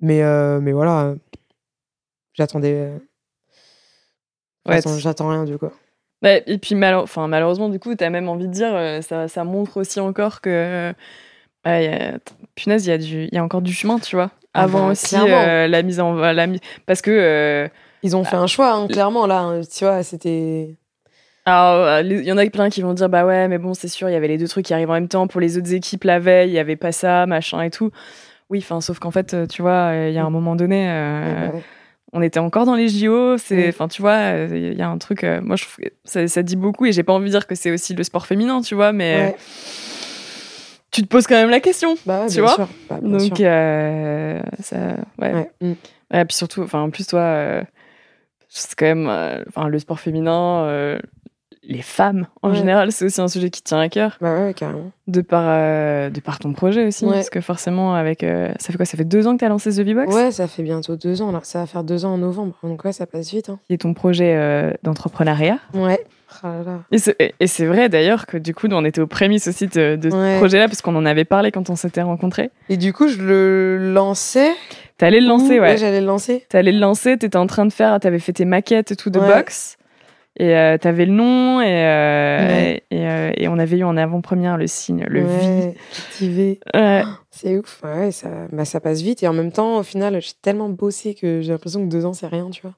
S1: Mais, mais voilà, j'attendais.
S3: Ouais,
S1: j'attends- rien, du coup.
S3: Ouais, et puis malo- enfin, malheureusement, du coup, tu as même envie de dire, euh, ça, ça montre aussi encore que, euh, bah, y a- punaise, il y, a du- y a encore du chemin, tu vois,
S1: Ah
S3: avant
S1: bah,
S3: aussi euh, la mise en la mi- parce que euh,
S1: Ils ont fait un choix, hein, clairement, là. hein, Tu vois, c'était.
S3: alors, il y en a plein qui vont dire bah ouais mais bon c'est sûr il y avait les deux trucs qui arrivent en même temps pour les autres équipes la veille il y avait pas ça machin et tout oui enfin sauf qu'en fait tu vois il y a un moment donné euh,
S1: Ouais,
S3: on était encore dans les JO c'est enfin tu vois il y a un truc euh, moi je trouve que ça, ça dit beaucoup et j'ai pas envie de dire que c'est aussi le sport féminin tu vois mais
S1: ouais.
S3: tu te poses quand même la question
S1: Bah,
S3: tu
S1: bien
S3: vois
S1: sûr. Bah, bien
S3: donc
S1: sûr.
S3: euh, ça ouais.
S1: Ouais. Mm.
S3: Ouais, puis surtout, enfin, en plus, toi, euh, c'est quand même, euh, enfin, le sport féminin, euh, les femmes en
S1: Ouais.
S3: général, c'est aussi un sujet qui tient à cœur,
S1: Bah, ouais, carrément.
S3: de par, euh, de par ton projet aussi,
S1: Ouais.
S3: parce que forcément, avec, euh, ça fait quoi? Ça fait deux ans que tu as lancé The V-Box?
S1: Ouais, ça fait bientôt deux ans, là. Ça va faire deux ans en novembre. Donc, ouais, ça passe vite, hein.
S3: est ton projet euh, d'entrepreneuriat?
S1: Ouais. Là là.
S3: Et c'est, et- et vrai d'ailleurs que du coup, nous, on était aux prémices aussi de, de ce
S1: Ouais.
S3: projet-là, parce qu'on en avait parlé quand on s'était rencontrés.
S1: Et du coup, je le lançais.
S3: T'allais le lancer, ouais.
S1: j'allais le lancer.
S3: T'allais le lancer, t'étais en train de faire, t'avais fait tes maquettes et tout de
S1: Ouais.
S3: Et euh, t'avais le nom et, euh,
S1: Ouais.
S3: et, euh, et on avait eu en avant-première le signe, le
S1: ouais, V.
S3: Ouais.
S1: C'est ouf. Ouais, ça, bah, ça passe vite. Et en même temps, au final, j'ai tellement bossé que j'ai l'impression que deux ans, c'est rien, tu vois.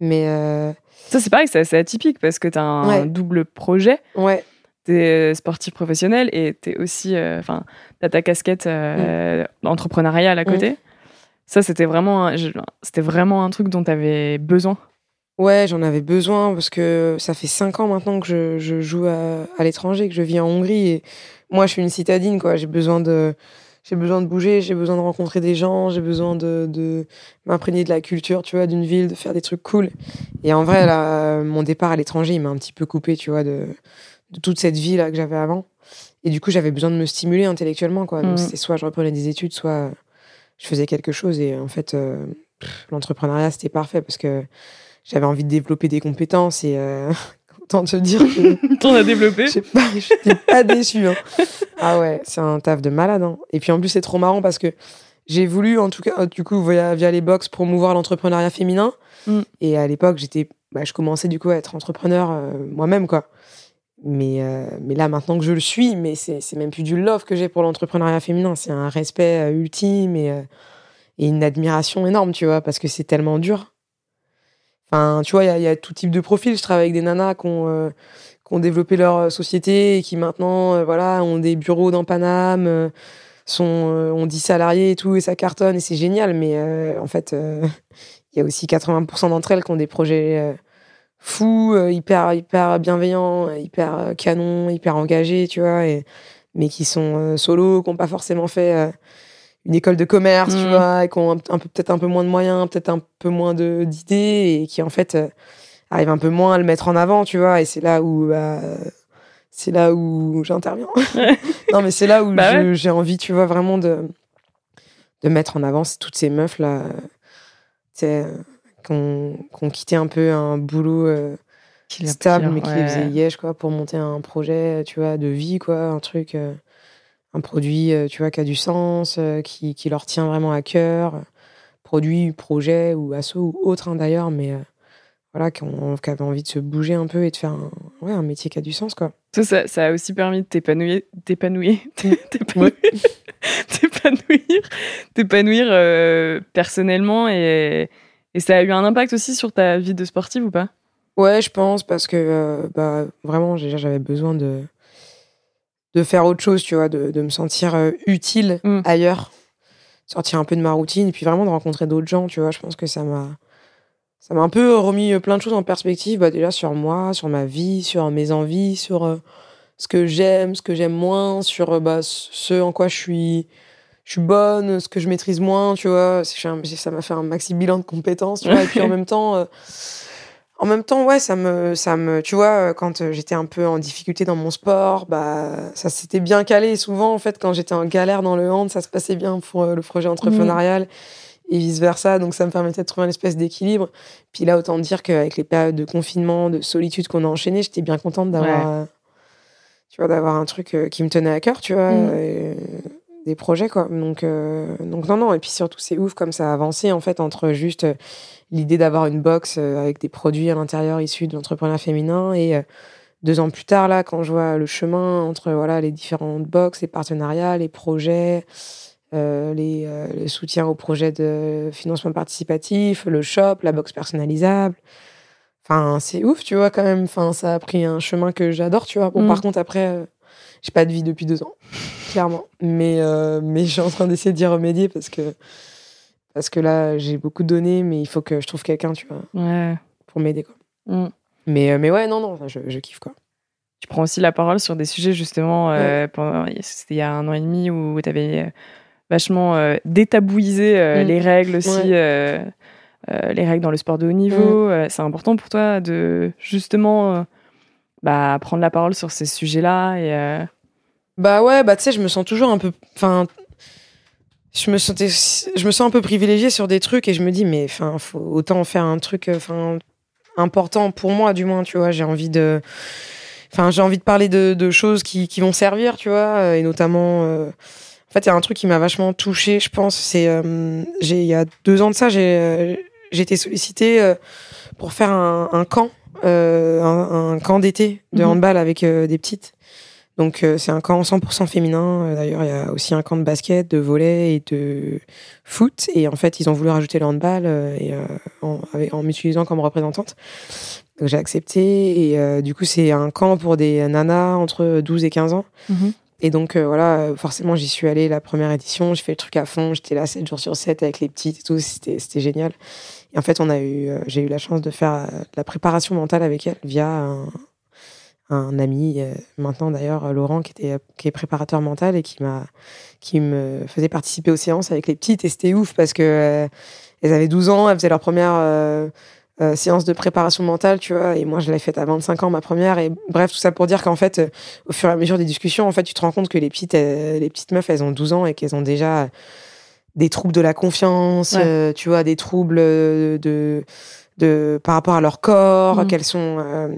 S1: Mais euh,
S3: Ça, c'est pareil, c'est assez atypique parce que t'as un
S1: Ouais.
S3: double projet.
S1: ouais,
S3: T'es sportif professionnel et t'es aussi. euh, Enfin, t'as ta casquette euh, entrepreneuriale à côté. Ça, c'était vraiment, c'était vraiment un truc dont t'avais besoin.
S1: Ouais, j'en avais besoin parce que ça fait cinq ans maintenant que je, je joue à, à l'étranger, que je vis en Hongrie. Et moi, je suis une citadine, quoi. J'ai besoin de. J'ai besoin de bouger, j'ai besoin de rencontrer des gens, j'ai besoin de, de m'imprégner de la culture, tu vois, d'une ville, de faire des trucs cool. Et en vrai, là, mon départ à l'étranger, il m'a un petit peu coupé, tu vois, de, de toute cette vie là que j'avais avant. Et du coup, j'avais besoin de me stimuler intellectuellement, quoi. Donc,
S3: Mhm.
S1: c'était soit je reprenais des études, soit euh, je faisais quelque chose. Et en fait, euh, l'entrepreneuriat, c'était parfait parce que j'avais envie de développer des compétences et euh, (laughs) autant te dire que (laughs)
S3: T'en as développé. (laughs)
S1: je pas, j'étais pas déçue. hein. Ah ouais, c'est un taf de malade. hein. Et puis en plus, c'est trop marrant parce que j'ai voulu, en tout cas, du coup, via, via les box, promouvoir l'entrepreneuriat féminin.
S3: Mm.
S1: Et à l'époque, j'étais, bah, je commençais du coup à être entrepreneur euh, moi-même, quoi. Mais, euh, mais là, maintenant que je le suis, mais c'est c'est même plus du love que j'ai pour l'entrepreneuriat féminin. C'est un respect euh, ultime et, euh, et une admiration énorme, tu vois, parce que c'est tellement dur. Enfin, tu vois, il y y, a tout type de profil. Je travaille avec des nanas qui ont, euh, qui ont développé leur euh, société et qui maintenant, euh, voilà, ont des bureaux dans Paname, euh, sont, euh, ont 10 salariés et tout, et ça cartonne, et c'est génial. Mais en fait, (laughs) il y a aussi 80% d'entre elles qui ont des projets fous, hyper, hyper bienveillants, hyper canons, hyper engagés, tu vois, et, mais qui sont solos, qui n'ont pas forcément fait une école de commerce, tu
S3: Mhm.
S1: vois, et qui ont un, un peu, peut-être un peu moins de moyens, peut-être un peu moins de- d'idées, et qui en fait euh, arrivent un peu moins à le mettre en avant, tu vois, et c'est là où. bah, c'est là où j'interviens. (laughs) (laughs) non, mais c'est là où
S3: Bah
S1: je- j'ai envie, tu vois, vraiment de, de mettre en avant toutes ces euh, qui ont, qui ont quitté un peu un boulot euh, stable, mais qui
S3: ouais.
S1: les faisait yesh, quoi, pour monter un projet, tu vois, de vie, quoi, un truc, euh, un produit, euh, tu vois, qui a du sens, euh, qui, qui leur tient vraiment à cœur, produit, projet ou asso ou autre, hein, d'ailleurs, mais euh, voilà, qui, ont, qui avaient envie de se bouger un peu et de faire un, ouais, un métier qui a du sens, quoi.
S3: Ça, ça, ça a aussi permis de t'épanouir, t'épanouir, (laughs) (laughs) t'épanouir, t'épanouir, t'épanouir euh, personnellement et, et ça a eu un impact aussi sur ta vie de sportive ou pas?
S1: Ouais, je pense, parce que euh, bah, vraiment, déjà, j'avais besoin de, de faire autre chose, tu vois, de, de me sentir euh, utile
S3: Mm.
S1: ailleurs, sortir un peu de ma routine, et puis vraiment de rencontrer d'autres gens, tu vois. Je pense que ça m'a ça m'a un peu remis euh, plein de choses en perspective, bah, déjà sur moi, sur ma vie, sur mes envies, sur euh, ce que j'aime, ce que j'aime moins, sur euh, bah, ce en quoi je suis, je suis bonne, ce que je maîtrise moins, tu vois. Ça m'a fait un maxi bilan de compétences, tu vois. Et puis en (laughs) même temps, euh, en même temps, ouais, ça me, ça me, tu vois, euh, quand euh, j'étais un peu en difficulté dans mon sport, bah, ça s'était bien calé. Et souvent, en fait, quand j'étais en galère dans le hand, ça se passait bien pour euh, le projet entrepreneurial et vice versa. Donc, ça me permettait de trouver une espèce d'équilibre. Puis là, autant dire qu'avec les périodes de confinement, de solitude qu'on a enchaînées, j'étais bien contente d'avoir, tu vois, d'avoir un truc qui me tenait à cœur, tu vois, et des projets, quoi. Donc, euh, donc, non, non. Et puis surtout, c'est ouf comme ça a avancé, en fait, entre juste euh, l'idée d'avoir une box euh, avec des produits à l'intérieur issus de l'entrepreneuriat féminin et euh, deux ans plus tard là quand je vois le chemin entre voilà les différentes box les partenariats les projets euh, les, euh, le soutien au projet de financement participatif, le shop, la box personnalisable. Enfin, c'est ouf, tu vois, quand même. Enfin, ça a pris un chemin que j'adore, tu vois. Bon,
S3: Mm.
S1: par contre, après, j'ai pas de vie depuis deux ans, clairement. Mais, euh, mais je suis en train d'essayer d'y remédier parce que, parce que là, j'ai beaucoup donné, mais il faut que je trouve quelqu'un, tu vois,
S3: Ouais.
S1: pour m'aider, quoi.
S3: Mm.
S1: Mais, euh, mais ouais, non, non, je, je kiffe, quoi.
S3: Tu prends aussi la parole sur des sujets, justement, euh, pendant- c'était il y a un an et demi où tu avais vachement euh, détabouisé euh,
S1: Mm.
S3: les règles aussi,
S1: Ouais.
S3: euh, les règles dans le sport de haut niveau. Euh, c'est important pour toi de justement bah, prendre la parole sur ces sujets-là et
S1: Bah ouais, bah tu sais, je me sens toujours un peu. Enfin. Je me, sentais, je me sens un peu privilégiée sur des trucs et je me dis, mais enfin, faut autant faire un truc enfin, important pour moi, du moins, tu vois. J'ai envie de. Enfin, j'ai envie de parler de, de choses qui, qui vont servir, tu vois, euh, et notamment. euh, En fait, il y a un truc qui m'a vachement touchée, je pense. C'est. euh, j'ai Il y a deux ans de ça, j'ai euh, j'ai été sollicitée euh, pour faire un, un camp, euh, un, un camp d'été de
S3: Mhm.
S1: handball avec euh, des petites. Donc euh, c'est un camp 100% féminin. Euh, D'ailleurs, il y a aussi un camp de basket, de volley et de foot. Et en fait, ils ont voulu rajouter le handball euh, et, euh, en, en m'utilisant comme représentante. Donc j'ai accepté. Et euh, du coup, c'est un camp pour des nanas entre 12 et 15 ans.
S3: Mhm.
S1: Et donc voilà, forcément, j'y suis allée la première édition. J'ai fait le truc à fond. J'étais là 7 jours sur 7 avec les petites et tout. C'était c'était génial. Et en fait, on a eu, j'ai eu la chance de faire de la préparation mentale avec elle via un, un ami, euh, maintenant d'ailleurs Laurent, qui était qui est préparateur mental et qui m'a qui me faisait participer aux séances avec les petites. Et c'était ouf parce que euh, elles avaient 12 ans, elles faisaient leur première euh, euh, séance de préparation mentale, tu vois. Et moi, je l'ai faite à 25 ans, ma première. Et bref, tout ça pour dire qu'en fait, euh, au fur et à mesure des discussions, en fait, tu te rends compte que les petites, euh, les petites meufs, elles ont 12 ans et qu'elles ont déjà des troubles de la confiance,
S3: Ouais.
S1: euh, tu vois, des troubles euh, de, de par rapport à leur corps,
S3: Mhm.
S1: qu'elles sont, euh,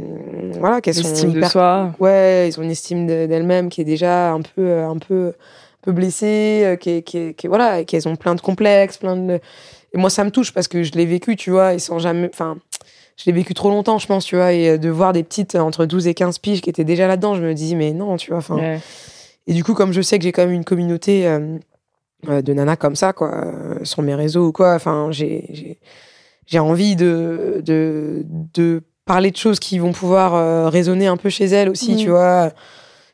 S1: voilà, qu'elles sont
S3: l'estime de soi.
S1: ouais, ils ont une estime de- d'elles-mêmes qui est déjà un peu, euh, un peu, un peu blessée, euh, qui, est- qui, est- qui est- voilà, qu'elles ont plein de complexes, plein de. Et moi, ça me touche parce que je l'ai vécu, tu vois, et sans jamais, enfin, je l'ai vécu trop longtemps, je pense, tu vois, et euh, de voir des petites entre 12 et 15 piges qui étaient déjà là-dedans, je me dis, mais non, tu vois, enfin.
S3: Ouais.
S1: Et du coup, comme je sais que j'ai quand même une communauté euh, de nanas comme ça, quoi, euh, sur mes réseaux ou quoi, enfin, j'ai, j'ai, envie de, de, de parler de choses qui vont pouvoir euh, résonner un peu chez elles aussi,
S3: Mhm.
S1: tu vois.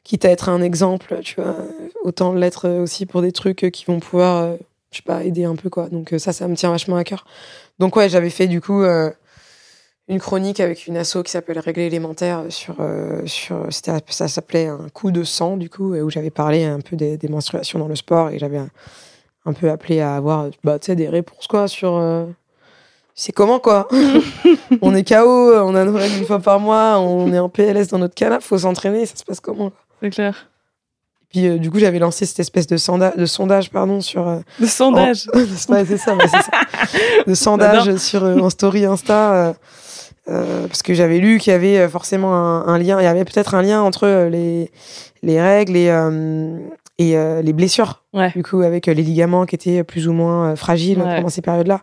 S1: Quitte à être un exemple, tu vois. Autant l'être aussi pour des trucs qui vont pouvoir, euh, je sais pas, aider un peu, quoi. Donc, euh, ça, ça me tient vachement à cœur. Donc, ouais, j'avais fait, du coup, euh, une chronique avec une asso qui s'appelle Règles élémentaires sur, sur c'était, ça s'appelait un coup de sang du coup où j'avais parlé un peu des, des menstruations dans le sport et j'avais un, un peu appelé à avoir bah, tu sais, des réponses quoi sur c'est comment quoi (laughs) on est KO on a règles une fois par mois on est en PLS dans notre canapé faut s'entraîner ça se passe comment.
S3: C'est clair.
S1: puis euh, du coup j'avais lancé cette espèce de, sonda- de sondage pardon sur euh,
S3: Le sondage. (laughs)
S1: Ouais, c'est ça, ouais, c'est ça. De sondage sur euh, en story Insta. euh, parce que j'avais lu qu'il y avait forcément un, un lien, il y avait peut-être un lien entre les, les règles et, et les blessures.
S3: Ouais.
S1: Du coup, avec les ligaments qui étaient plus ou moins fragiles pendant ces périodes-là.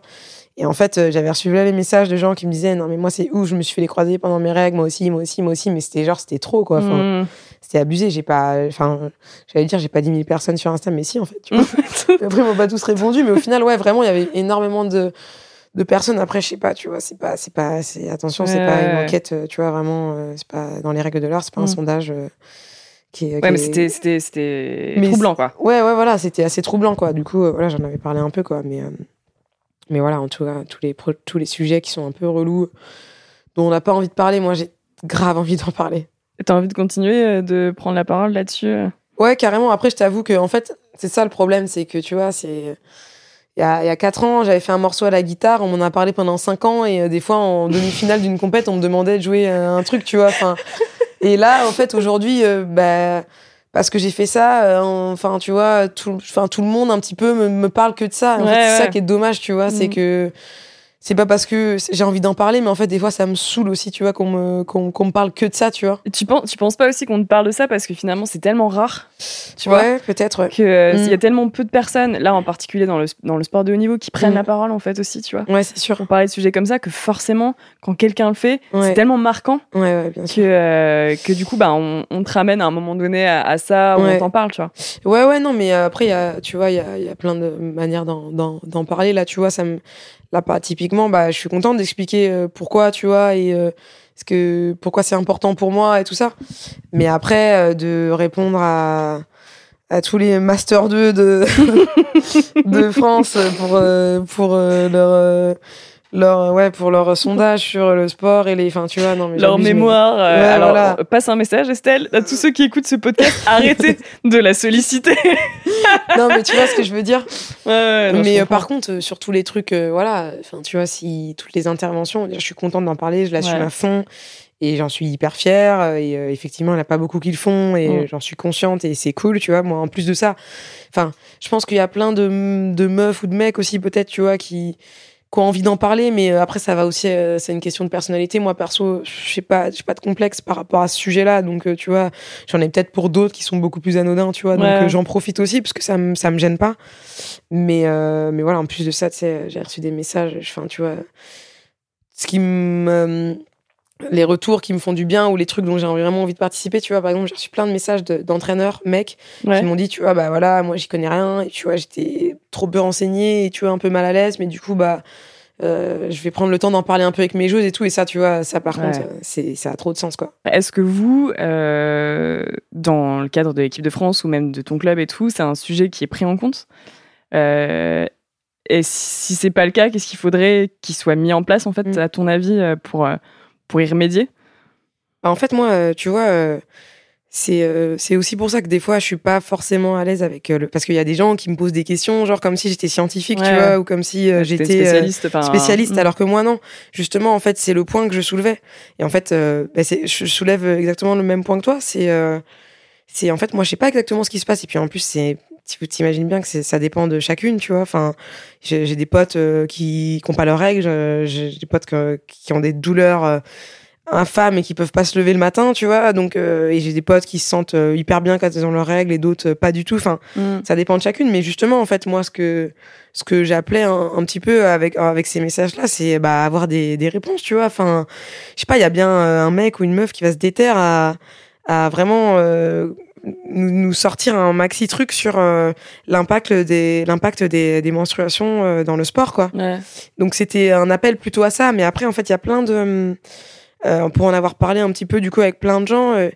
S1: Et en fait, euh, j'avais reçu là les messages de gens qui me disaient Non, mais moi, c'est ouf, je me suis fait les croisés pendant mes règles, moi aussi, moi aussi, moi aussi, mais c'était genre, c'était trop, quoi. Enfin,
S3: Mm.
S1: C'était abusé. J'ai pas, enfin, j'allais dire, j'ai pas 10 000 personnes sur Insta, mais si, en fait, tu vois. (laughs) Après, ils m'ont pas tous répondu, mais au final, ouais, vraiment, il y avait énormément de, de personnes. Après, je sais pas, tu vois, c'est pas, c'est pas, c'est, attention, c'est pas une enquête, euh, tu vois, vraiment, euh, c'est pas dans les règles de l'art, c'est pas un
S3: Mm.
S1: sondage euh, qui est.
S3: Ouais,
S1: qui
S3: mais c'était, c'était, c'était
S1: Mais
S3: troublant, quoi.
S1: Ouais, ouais, voilà, c'était assez troublant, quoi. Du coup, voilà, j'en avais parlé un peu, quoi, mais, mais voilà, en tout cas, tous les, tous les sujets qui sont un peu relous, dont on n'a pas envie de parler, moi, j'ai grave envie d'en parler.
S3: T'as envie de continuer euh, de prendre la parole là-dessus euh
S1: Ouais, carrément. Après, je t'avoue que, en fait, c'est ça le problème, c'est que, tu vois, c'est. Il y a, il y a 4 ans, j'avais fait un morceau à la guitare, on m'en a parlé pendant 5 ans, et euh, des fois, en demi-finale d'une compète, on me demandait de jouer un truc, tu vois. Enfin, et là, en fait, aujourd'hui, euh, bah, parce que j'ai fait ça, euh, enfin, tu vois, tout, enfin, tout le monde un petit peu me, me parle que de ça. En
S3: Ouais,
S1: fait, c'est ça qui est dommage, tu vois, c'est
S3: Mhm.
S1: que c'est pas parce que j'ai envie d'en parler, mais en fait, des fois, ça me saoule aussi, tu vois, qu'on me, qu'on, qu'on me parle que de ça, tu vois.
S3: Tu penses, tu penses pas aussi qu'on te parle de ça parce que finalement c'est tellement rare, tu vois,
S1: ouais, peut-être, ouais.
S3: que euh,
S1: Mm.
S3: il y a tellement peu de personnes, là en particulier dans le, dans le sport de haut niveau, qui prennent
S1: Mm.
S3: la parole en fait aussi, tu vois?
S1: Ouais, c'est sûr.
S3: Pour parler de sujets comme ça, que forcément, quand quelqu'un le fait,
S1: Ouais.
S3: c'est tellement marquant
S1: Ouais, ouais, bien
S3: que,
S1: sûr.
S3: euh, que du coup, bah, on, on te ramène à un moment donné à, à ça, où on t'en parle, tu vois?
S1: Ouais, ouais, non, mais euh, après, il y a, tu vois, il y a, y a plein de manières d'en parler. Là, tu vois, ça me. Là, pas, typiquement, bah, je suis contente d'expliquer euh, pourquoi, tu vois, et euh, ce que, pourquoi c'est important pour moi et tout ça. Mais après, euh, de répondre à, à tous les Master 2 de, (laughs) de France pour, euh, pour euh, leur. Euh, leur ouais pour leur sondage sur le sport et les enfin tu vois non mais
S3: Leur
S1: mais-
S3: mémoire. euh,
S1: Ouais,
S3: alors,
S1: voilà.
S3: on passe un message, Estelle, à tous ceux qui écoutent ce podcast, (laughs) arrêtez de la solliciter. (laughs)
S1: non mais tu vois ce que je veux dire
S3: Ouais, ouais, non, je
S1: mais euh, par contre, euh, sur tous les trucs, euh, voilà, enfin, tu vois, si toutes les interventions, je suis contente d'en parler, je l'assume à fond et j'en suis hyper fière. euh, Et euh, effectivement, il n'y en a pas beaucoup qui le font et
S3: Mm.
S1: euh, j'en suis consciente et c'est cool, tu vois. Moi, en plus de ça, enfin, je pense qu'il y a plein de, de meufs ou de mecs aussi, peut-être, tu vois, qui, qui ont envie d'en parler, mais euh, après, ça va aussi, euh, c'est une question de personnalité. Moi, perso, je sais pas, j'ai pas de complexe par rapport à ce sujet-là, donc, euh, tu vois, j'en ai peut-être pour d'autres qui sont beaucoup plus anodins, tu vois, donc
S3: Ouais.
S1: euh, j'en profite aussi parce que ça me, ça me gêne pas. Mais, euh, mais voilà, en plus de ça, tu sais, j'ai reçu des messages, enfin, tu vois, ce qui me. Les retours qui me font du bien ou les trucs dont j'ai vraiment envie de participer, tu vois, par exemple, j'ai reçu plein de messages de- d'entraîneurs, mecs,
S3: Ouais.
S1: qui m'ont dit, tu vois, bah voilà, moi j'y connais rien, et tu vois, j'étais trop peu renseignée, et tu vois, un peu mal à l'aise, mais du coup, bah, euh, je vais prendre le temps d'en parler un peu avec mes joueuses et tout, et ça, tu vois, ça par
S3: Ouais.
S1: contre, c'est, ça a trop de sens, quoi.
S3: Est-ce que vous, euh, dans le cadre de l'équipe de France ou même de ton club et tout, c'est un sujet qui est pris en compte? Euh, Et si c'est pas le cas, qu'est-ce qu'il faudrait qu'il soit mis en place, en fait,
S1: Mm.
S3: à ton avis, pour, pour y remédier?
S1: Bah, en fait, moi, euh, tu vois, euh, c'est euh, c'est aussi pour ça que des fois, je suis pas forcément à l'aise avec le. Parce qu'il y a des gens qui me posent des questions, genre comme si j'étais scientifique, tu
S3: Ouais.
S1: vois, ou comme si j'étais.
S3: spécialiste.
S1: spécialiste,
S3: mm.
S1: alors que moi non. Justement, en fait, c'est le point que je soulevais. Et en fait, euh, bah, c'est- je soulève exactement le même point que toi. C'est, euh, c'est en fait, moi, je sais pas exactement ce qui se passe. Et puis en plus, c'est, tu t'imagines bien que ça dépend de chacune, tu vois. Enfin, j'ai des potes euh, qui n'ont pas leurs règles. J'ai des potes que- qui ont des douleurs. euh, infâmes et qui peuvent pas se lever le matin, tu vois. Donc, euh, et j'ai des potes qui se sentent euh, hyper bien quand ils ont leurs règles et d'autres pas du tout. Enfin,
S3: Mm.
S1: ça dépend de chacune mais justement en fait moi ce que ce que j'appelais un, un petit peu avec avec ces messages là c'est bah avoir des, des réponses tu vois enfin je sais pas il y a bien un mec ou une meuf qui va se déterre à à vraiment euh, nous, sortir un maxi truc sur euh, l'impact des l'impact des, des menstruations euh, dans le sport quoi
S3: Ouais.
S1: donc c'était un appel plutôt à ça. Mais après, en fait, il y a plein de... Euh, pour en avoir parlé un petit peu du coup avec plein de gens, euh,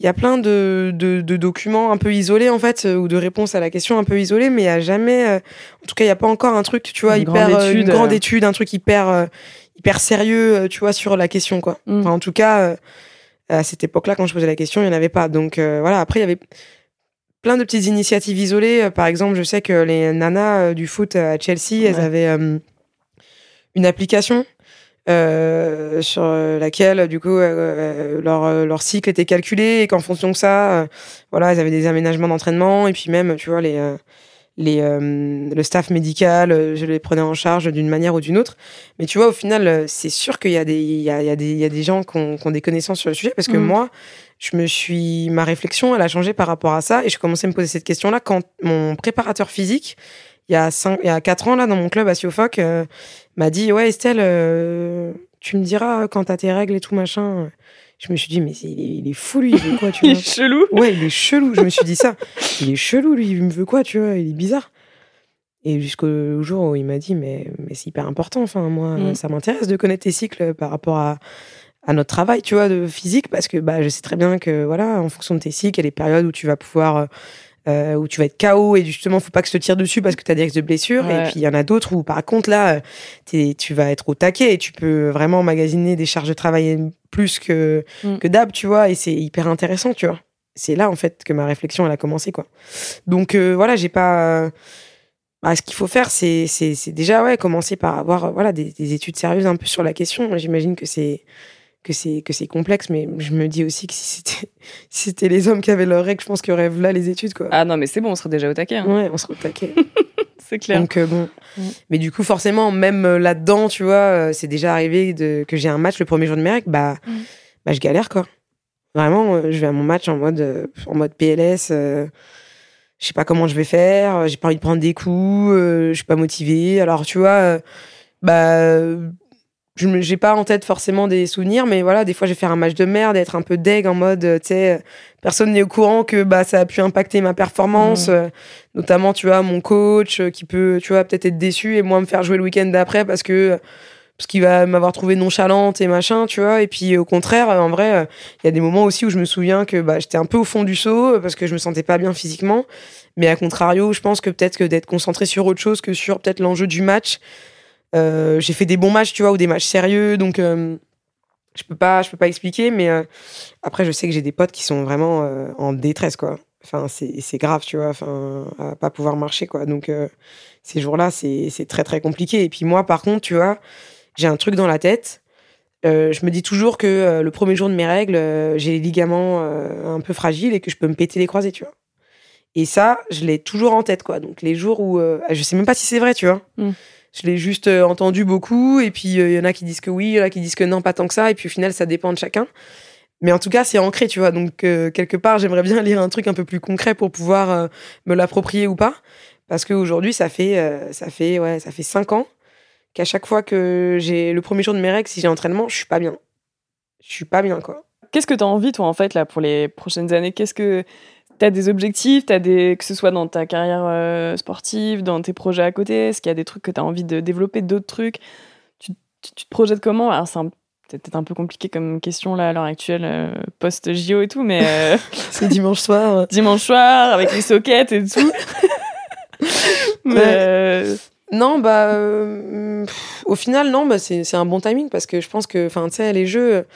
S1: il y a plein de, de, de documents un peu isolés en fait, ou de réponses à la question un peu isolées, mais il y a jamais... en tout cas, il n'y a pas encore un truc, tu vois,
S3: Une
S1: hyper...
S3: grande étude,
S1: une grande étude, un truc hyper, hyper sérieux, tu vois, sur la question, quoi.
S3: Mm.
S1: Enfin, en tout cas, à cette époque-là, quand je posais la question, il n'y en avait pas. Donc euh, voilà, après, il y avait plein de petites initiatives isolées. Euh, Par exemple, je sais que les nanas euh, du foot à Chelsea, elles avaient euh, une application euh, sur laquelle, du coup, euh, leur, leur cycle était calculé et qu'en fonction de ça, euh, voilà, elles avaient des aménagements d'entraînement et puis même, tu vois, les, les, euh, le staff médical, euh, je les prenais en charge d'une manière ou d'une autre. Mais tu vois, au final, euh, c'est sûr qu'il y, a des- il y, a, il y, a des- il y a des gens qui ont, qui ont des connaissances sur le sujet parce que
S3: Mhm.
S1: moi, je me suis, ma réflexion, elle a changé par rapport à ça et je commençais à me poser cette question-là quand mon préparateur physique, il y a cinq, il y a quatre ans là dans mon club à Siofoc, euh, m'a dit ouais Estelle, euh, tu me diras quand t'as tes règles et tout machin. Je me suis dit mais il est, il est fou lui, il veut quoi tu (laughs)
S3: Il
S1: vois
S3: est chelou.
S1: Ouais, il est chelou. Je me suis dit ça. Il est chelou, lui. Il me veut quoi, tu vois Il est bizarre. Et jusqu'au jour où il m'a dit, mais, mais c'est hyper important. Enfin, moi,
S3: Mm.
S1: ça m'intéresse de connaître tes cycles par rapport à, à notre travail, tu vois, de physique, parce que bah, je sais très bien que, voilà, en fonction de tes cycles, il y a des périodes où tu vas pouvoir. Euh, où tu vas être KO et justement faut pas que je te tire dessus parce que tu as des risques de blessures
S3: Ouais.
S1: et puis il y en a d'autres où par contre là tu vas être au taquet et tu peux vraiment magasiner des charges de travail plus que
S3: Mm.
S1: que d'hab tu vois. Et c'est hyper intéressant tu vois. C'est là en fait que ma réflexion elle a commencé quoi. Donc euh, voilà j'ai pas bah, ce qu'il faut faire c'est c'est déjà ouais commencer par avoir voilà des, des études sérieuses un peu sur la question. J'imagine que c'est que c'est que c'est complexe mais je me dis aussi que si c'était (laughs) si c'était les hommes qui avaient leurs règles je pense qu'il y aurait là les études quoi
S3: Ah non, mais c'est bon, on serait déjà au taquet. hein.
S1: ouais on serait au taquet (laughs)
S3: C'est clair.
S1: Donc euh, bon, mais du coup forcément même euh, là-dedans, tu vois, euh, c'est déjà arrivé de, que j'ai un match le premier jour de mes règles, bah, bah je galère quoi. Vraiment, je vais à mon match en mode en mode PLS. euh, je sais pas comment je vais faire. J'ai pas envie de prendre des coups. euh, je suis pas motivée. Alors tu vois, bah je j'ai pas en tête forcément des souvenirs, mais voilà, des fois je vais faire un match de merde, être un peu deg en mode, euh, tu sais, euh, personne n'est au courant que bah ça a pu impacter ma performance,
S3: Mhm.
S1: euh, notamment tu vois mon coach euh, qui peut, tu vois, peut-être être déçu et moi me faire jouer le week-end d'après parce que parce qu'il va m'avoir trouvé nonchalante et machin, tu vois. Et puis au contraire, en vrai, il y a des moments aussi où je me souviens que bah, j'étais un peu au fond du seau parce que je me sentais pas bien physiquement. Mais à contrario, je pense que peut-être que d'être concentré sur autre chose que sur peut-être l'enjeu du match. Euh, j'ai fait des bons matchs, tu vois, ou des matchs sérieux, donc euh, je peux pas, je peux pas expliquer. Mais euh, après, je sais que j'ai des potes qui sont vraiment en détresse, quoi. Enfin, c'est grave, tu vois. Enfin, à pas pouvoir marcher, quoi. Donc ces jours-là, c'est très très compliqué. Et puis moi, par contre, tu vois, j'ai un truc dans la tête. Je me dis toujours que le premier jour de mes règles, j'ai les ligaments un peu fragiles et que je peux me péter les croisés, tu vois. Et ça, je l'ai toujours en tête, quoi. Donc les jours où, je sais même pas si c'est vrai, tu vois.
S3: Mm.
S1: Je l'ai juste euh, entendu beaucoup, et puis euh, il y en a qui disent que oui, il y en a qui disent que non, pas tant que ça, et puis au final, ça dépend de chacun. Mais en tout cas, c'est ancré, tu vois. Donc euh, quelque part, j'aimerais bien (laughs) lire un truc un peu plus concret pour pouvoir euh, me l'approprier ou pas, parce qu'aujourd'hui, ça fait, euh, ça fait, ça fait cinq ans qu'à chaque fois que j'ai le premier jour de mes règles, si j'ai entraînement, je suis pas bien. Je suis pas bien, quoi.
S3: Qu'est-ce que tu as envie, toi, en fait, là, pour les prochaines années? Qu'est-ce que. Tu as des objectifs, t'as des... que ce soit dans ta carrière euh, sportive, dans tes projets à côté Est-ce qu'il y a des trucs que tu as envie de développer, d'autres trucs? Tu, tu- tu te projettes comment? Alors, c'est peut-être un peu compliqué comme question, là, à l'heure actuelle, euh, post-JO et tout, mais euh, (laughs)
S1: C'est dimanche soir.
S3: dimanche soir, avec les sockets et tout. (laughs) mais.
S1: Ouais. Non, bah, pff, au final, non, bah, c'est c'est un bon timing parce que je pense que, enfin, tu sais, les jeux,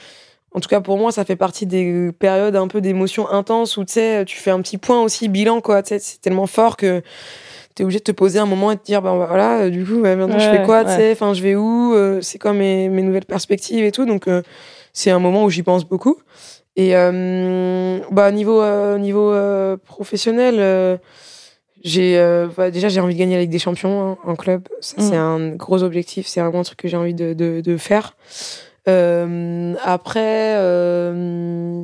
S1: en tout cas pour moi, ça fait partie des périodes un peu d'émotions intenses où, tu sais, tu fais un petit point aussi, bilan, quoi, tu sais, c'est tellement fort que t'es obligé de te poser un moment et de te dire, ben bah, voilà, euh, du coup, bah, maintenant je fais quoi, tu sais, enfin, je vais où, euh, c'est quoi mes, mes nouvelles perspectives et tout, donc euh, c'est un moment où j'y pense beaucoup. Et euh, bah, niveau, euh, niveau euh, professionnel, euh, j'ai euh, bah, déjà j'ai envie de gagner la Ligue des Champions hein, en club. Ça
S3: Mm.
S1: c'est un gros objectif, c'est vraiment un truc que j'ai envie de, de, de faire. Euh, après, euh,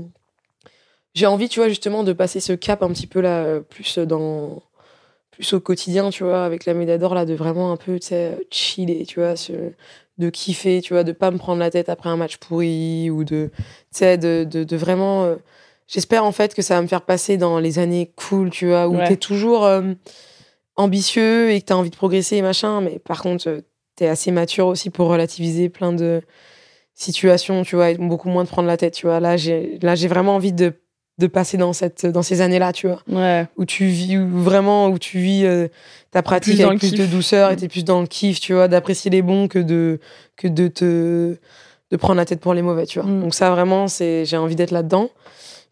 S1: j'ai envie, tu vois, justement, de passer ce cap un petit peu là, plus dans plus au quotidien, tu vois, avec la médaille d'or là, de vraiment un peu, tu sais, chiller, tu vois, ce- de kiffer, tu vois, de pas me prendre la tête après un match pourri ou de, tu sais, de, de, de vraiment. euh, J'espère en fait que ça va me faire passer dans les années cool, tu vois, où
S3: Ouais.
S1: t'es toujours euh, ambitieux et que t'as envie de progresser et machin, mais par contre, euh, t'es assez mature aussi pour relativiser plein de situations, tu vois, et beaucoup moins de prendre la tête, tu vois. Là, j'ai, là, j'ai vraiment envie de, de passer dans cette, dans ces années-là, tu vois,
S3: ouais.
S1: où tu vis, où vraiment, où tu vis euh, ta pratique
S3: Plus
S1: avec plus de douceur et t'es plus dans le kiff, tu vois, d'apprécier les bons que de, que de te, de prendre la tête pour les mauvais, tu vois.
S3: Mm.
S1: Donc ça, vraiment, c'est, j'ai envie d'être là-dedans.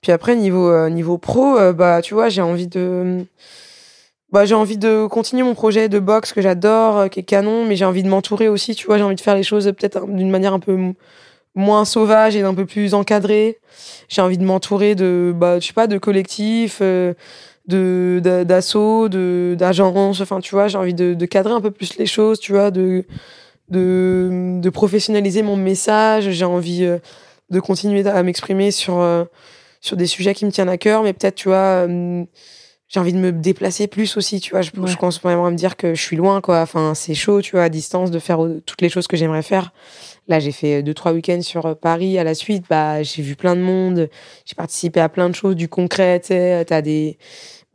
S1: Puis après, niveau, euh, niveau pro, euh, bah, tu vois, j'ai envie de, bah, j'ai envie de continuer mon projet de boxe que j'adore, euh, qui est canon, mais j'ai envie de m'entourer aussi, tu vois, j'ai envie de faire les choses peut-être un- d'une manière un peu moins sauvage et un peu plus encadrée. J'ai envie de m'entourer de, bah, je sais pas, de collectifs, euh, de, d'a- d'assauts, de, d'agences, enfin, tu vois, j'ai envie de, de cadrer un peu plus les choses, tu vois, de, de, de professionnaliser mon message, j'ai envie euh, de continuer à m'exprimer sur, euh, sur des sujets qui me tiennent à cœur, mais peut-être, tu vois, j'ai envie de me déplacer plus aussi, tu vois. Je,
S3: Ouais.
S1: je commence vraiment à me dire que je suis loin, quoi. Enfin, c'est chaud, tu vois, à distance, de faire euh, toutes les choses que j'aimerais faire. Là, j'ai fait deux, trois week-ends sur euh, Paris. À la suite, bah, j'ai vu plein de monde. J'ai participé à plein de choses, du concret, tu sais. T'as des.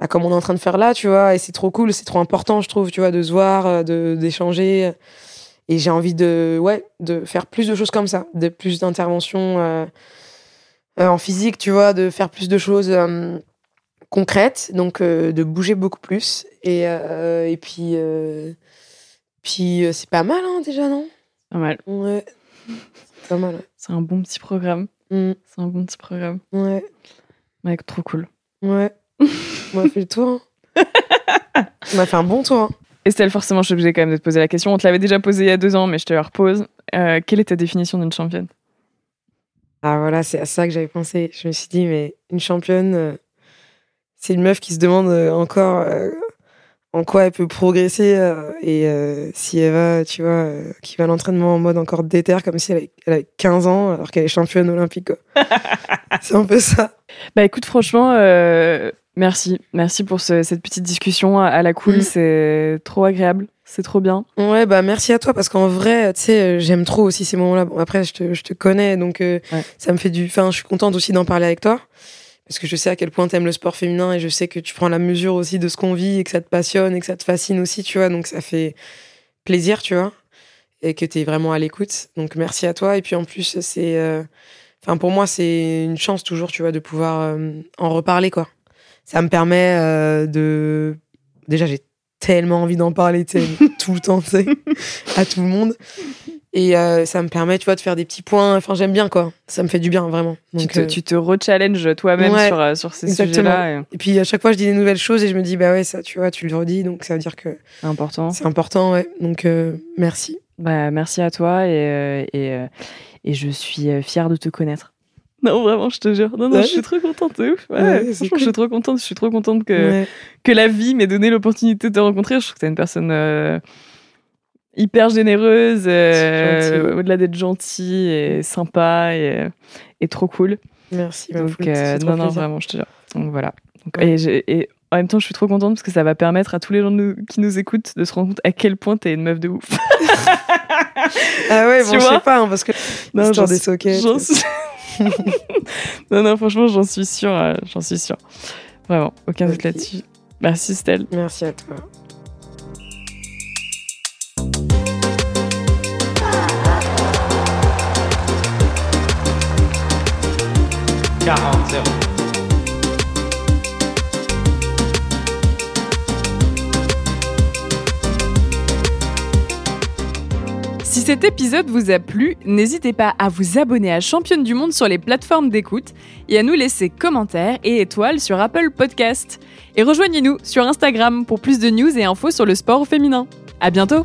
S1: Bah, comme on est en train de faire là, tu vois. Et c'est trop cool, c'est trop important, je trouve, tu vois, de se voir, euh, d'échanger. Et j'ai envie de, ouais, de faire plus de choses comme ça, de plus d'interventions euh, euh, en physique, tu vois, de faire plus de choses euh, concrètes, donc euh, de bouger beaucoup plus. Et, euh, et puis, euh, puis c'est pas mal, hein, déjà, non?
S3: Pas mal.
S1: Ouais, c'est pas mal.
S3: C'est un bon petit programme.
S1: Mm,
S3: C'est un bon petit programme.
S1: ouais,
S3: Ouais, trop cool.
S1: ouais. (laughs) On a fait le tour. hein. On a fait un bon tour. hein.
S3: Estelle, forcément, je suis obligée quand même de te poser la question. On te l'avait déjà posée il y a deux ans, mais je te la repose. Quelle est ta définition d'une championne?
S1: Ah voilà, c'est à ça que j'avais pensé. Je me suis dit, mais une championne, c'est une meuf qui se demande euh, encore, euh, en quoi elle peut progresser euh, et euh, si elle va, tu vois, qui va à l'entraînement en mode encore déter comme si elle avait, elle avait 15 ans alors qu'elle est championne olympique. (laughs) c'est un peu ça.
S3: Bah écoute, franchement, merci. Merci pour ce- cette petite discussion à, à la cool.
S1: Mm.
S3: C'est trop agréable. C'est trop bien.
S1: Ouais, bah merci à toi parce qu'en vrai, tu sais, j'aime trop aussi ces moments-là. Bon, après, je te, je te connais, donc
S3: Ouais.
S1: ça me fait du. Enfin, je suis contente aussi d'en parler avec toi parce que je sais à quel point t'aimes le sport féminin et je sais que tu prends la mesure aussi de ce qu'on vit et que ça te passionne et que ça te fascine aussi, tu vois. Donc ça fait plaisir, tu vois, et que t'es vraiment à l'écoute. Donc merci à toi. Et puis en plus, c'est. euh, Enfin, pour moi, c'est une chance toujours, tu vois, de pouvoir euh, en reparler, quoi. Ça me permet euh, de. Déjà, j'ai tellement envie d'en parler, tu sais, (laughs) tout le temps, tu sais, à tout le monde. Et euh, ça me permet, tu vois, de faire des petits points. Enfin, j'aime bien, quoi. Ça me fait du bien, vraiment.
S3: tu
S1: Donc,
S3: te,
S1: euh,
S3: tu te re-challenges toi-même
S1: Ouais,
S3: sur, euh, sur ces
S1: exactement.
S3: sujets-là. et
S1: Et puis, à chaque fois, je dis des nouvelles choses et je me dis, bah ouais, ça, tu vois, tu le redis. Donc, ça veut dire que
S3: C'est important.
S1: c'est important, ouais. Donc, euh, merci.
S3: Bah, merci à toi et, et, et je suis fière de te connaître. Non, vraiment, je te jure. Non, non,
S1: Ouais.
S3: je suis trop contente, ouf. Ouais,
S1: Ouais, c'est
S3: franchement,
S1: cool.
S3: je suis trop contente. Je suis trop contente que,
S1: Ouais.
S3: que la vie m'ait donné l'opportunité de te rencontrer. Je trouve que t'es une personne euh, hyper généreuse, euh, au-delà d'être gentille et sympa et, et trop cool.
S1: Merci.
S3: Donc,
S1: ça
S3: euh, non, non,
S1: plaisir.
S3: vraiment, je te jure. Donc voilà. Donc,
S1: Ouais.
S3: et, en même temps, je suis trop contente parce que ça va permettre à tous les gens nous- qui nous écoutent de se rendre compte à quel point t'es une meuf de ouf. (laughs)
S1: Ah ouais, bon, je sais pas, hein, parce que.
S3: Non, j'en
S1: des sockets.
S3: suis- (laughs) non, non, franchement, j'en suis sûre. euh, j'en suis sûre. Vraiment, aucun doute là-dessus. Merci, Stell.
S1: Merci à toi.
S5: Si cet épisode vous a plu, n'hésitez pas à vous abonner à Championne du Monde sur les plateformes d'écoute et à nous laisser commentaires et étoiles sur Apple Podcast. Et rejoignez-nous sur Instagram pour plus de news et infos sur le sport féminin. À bientôt!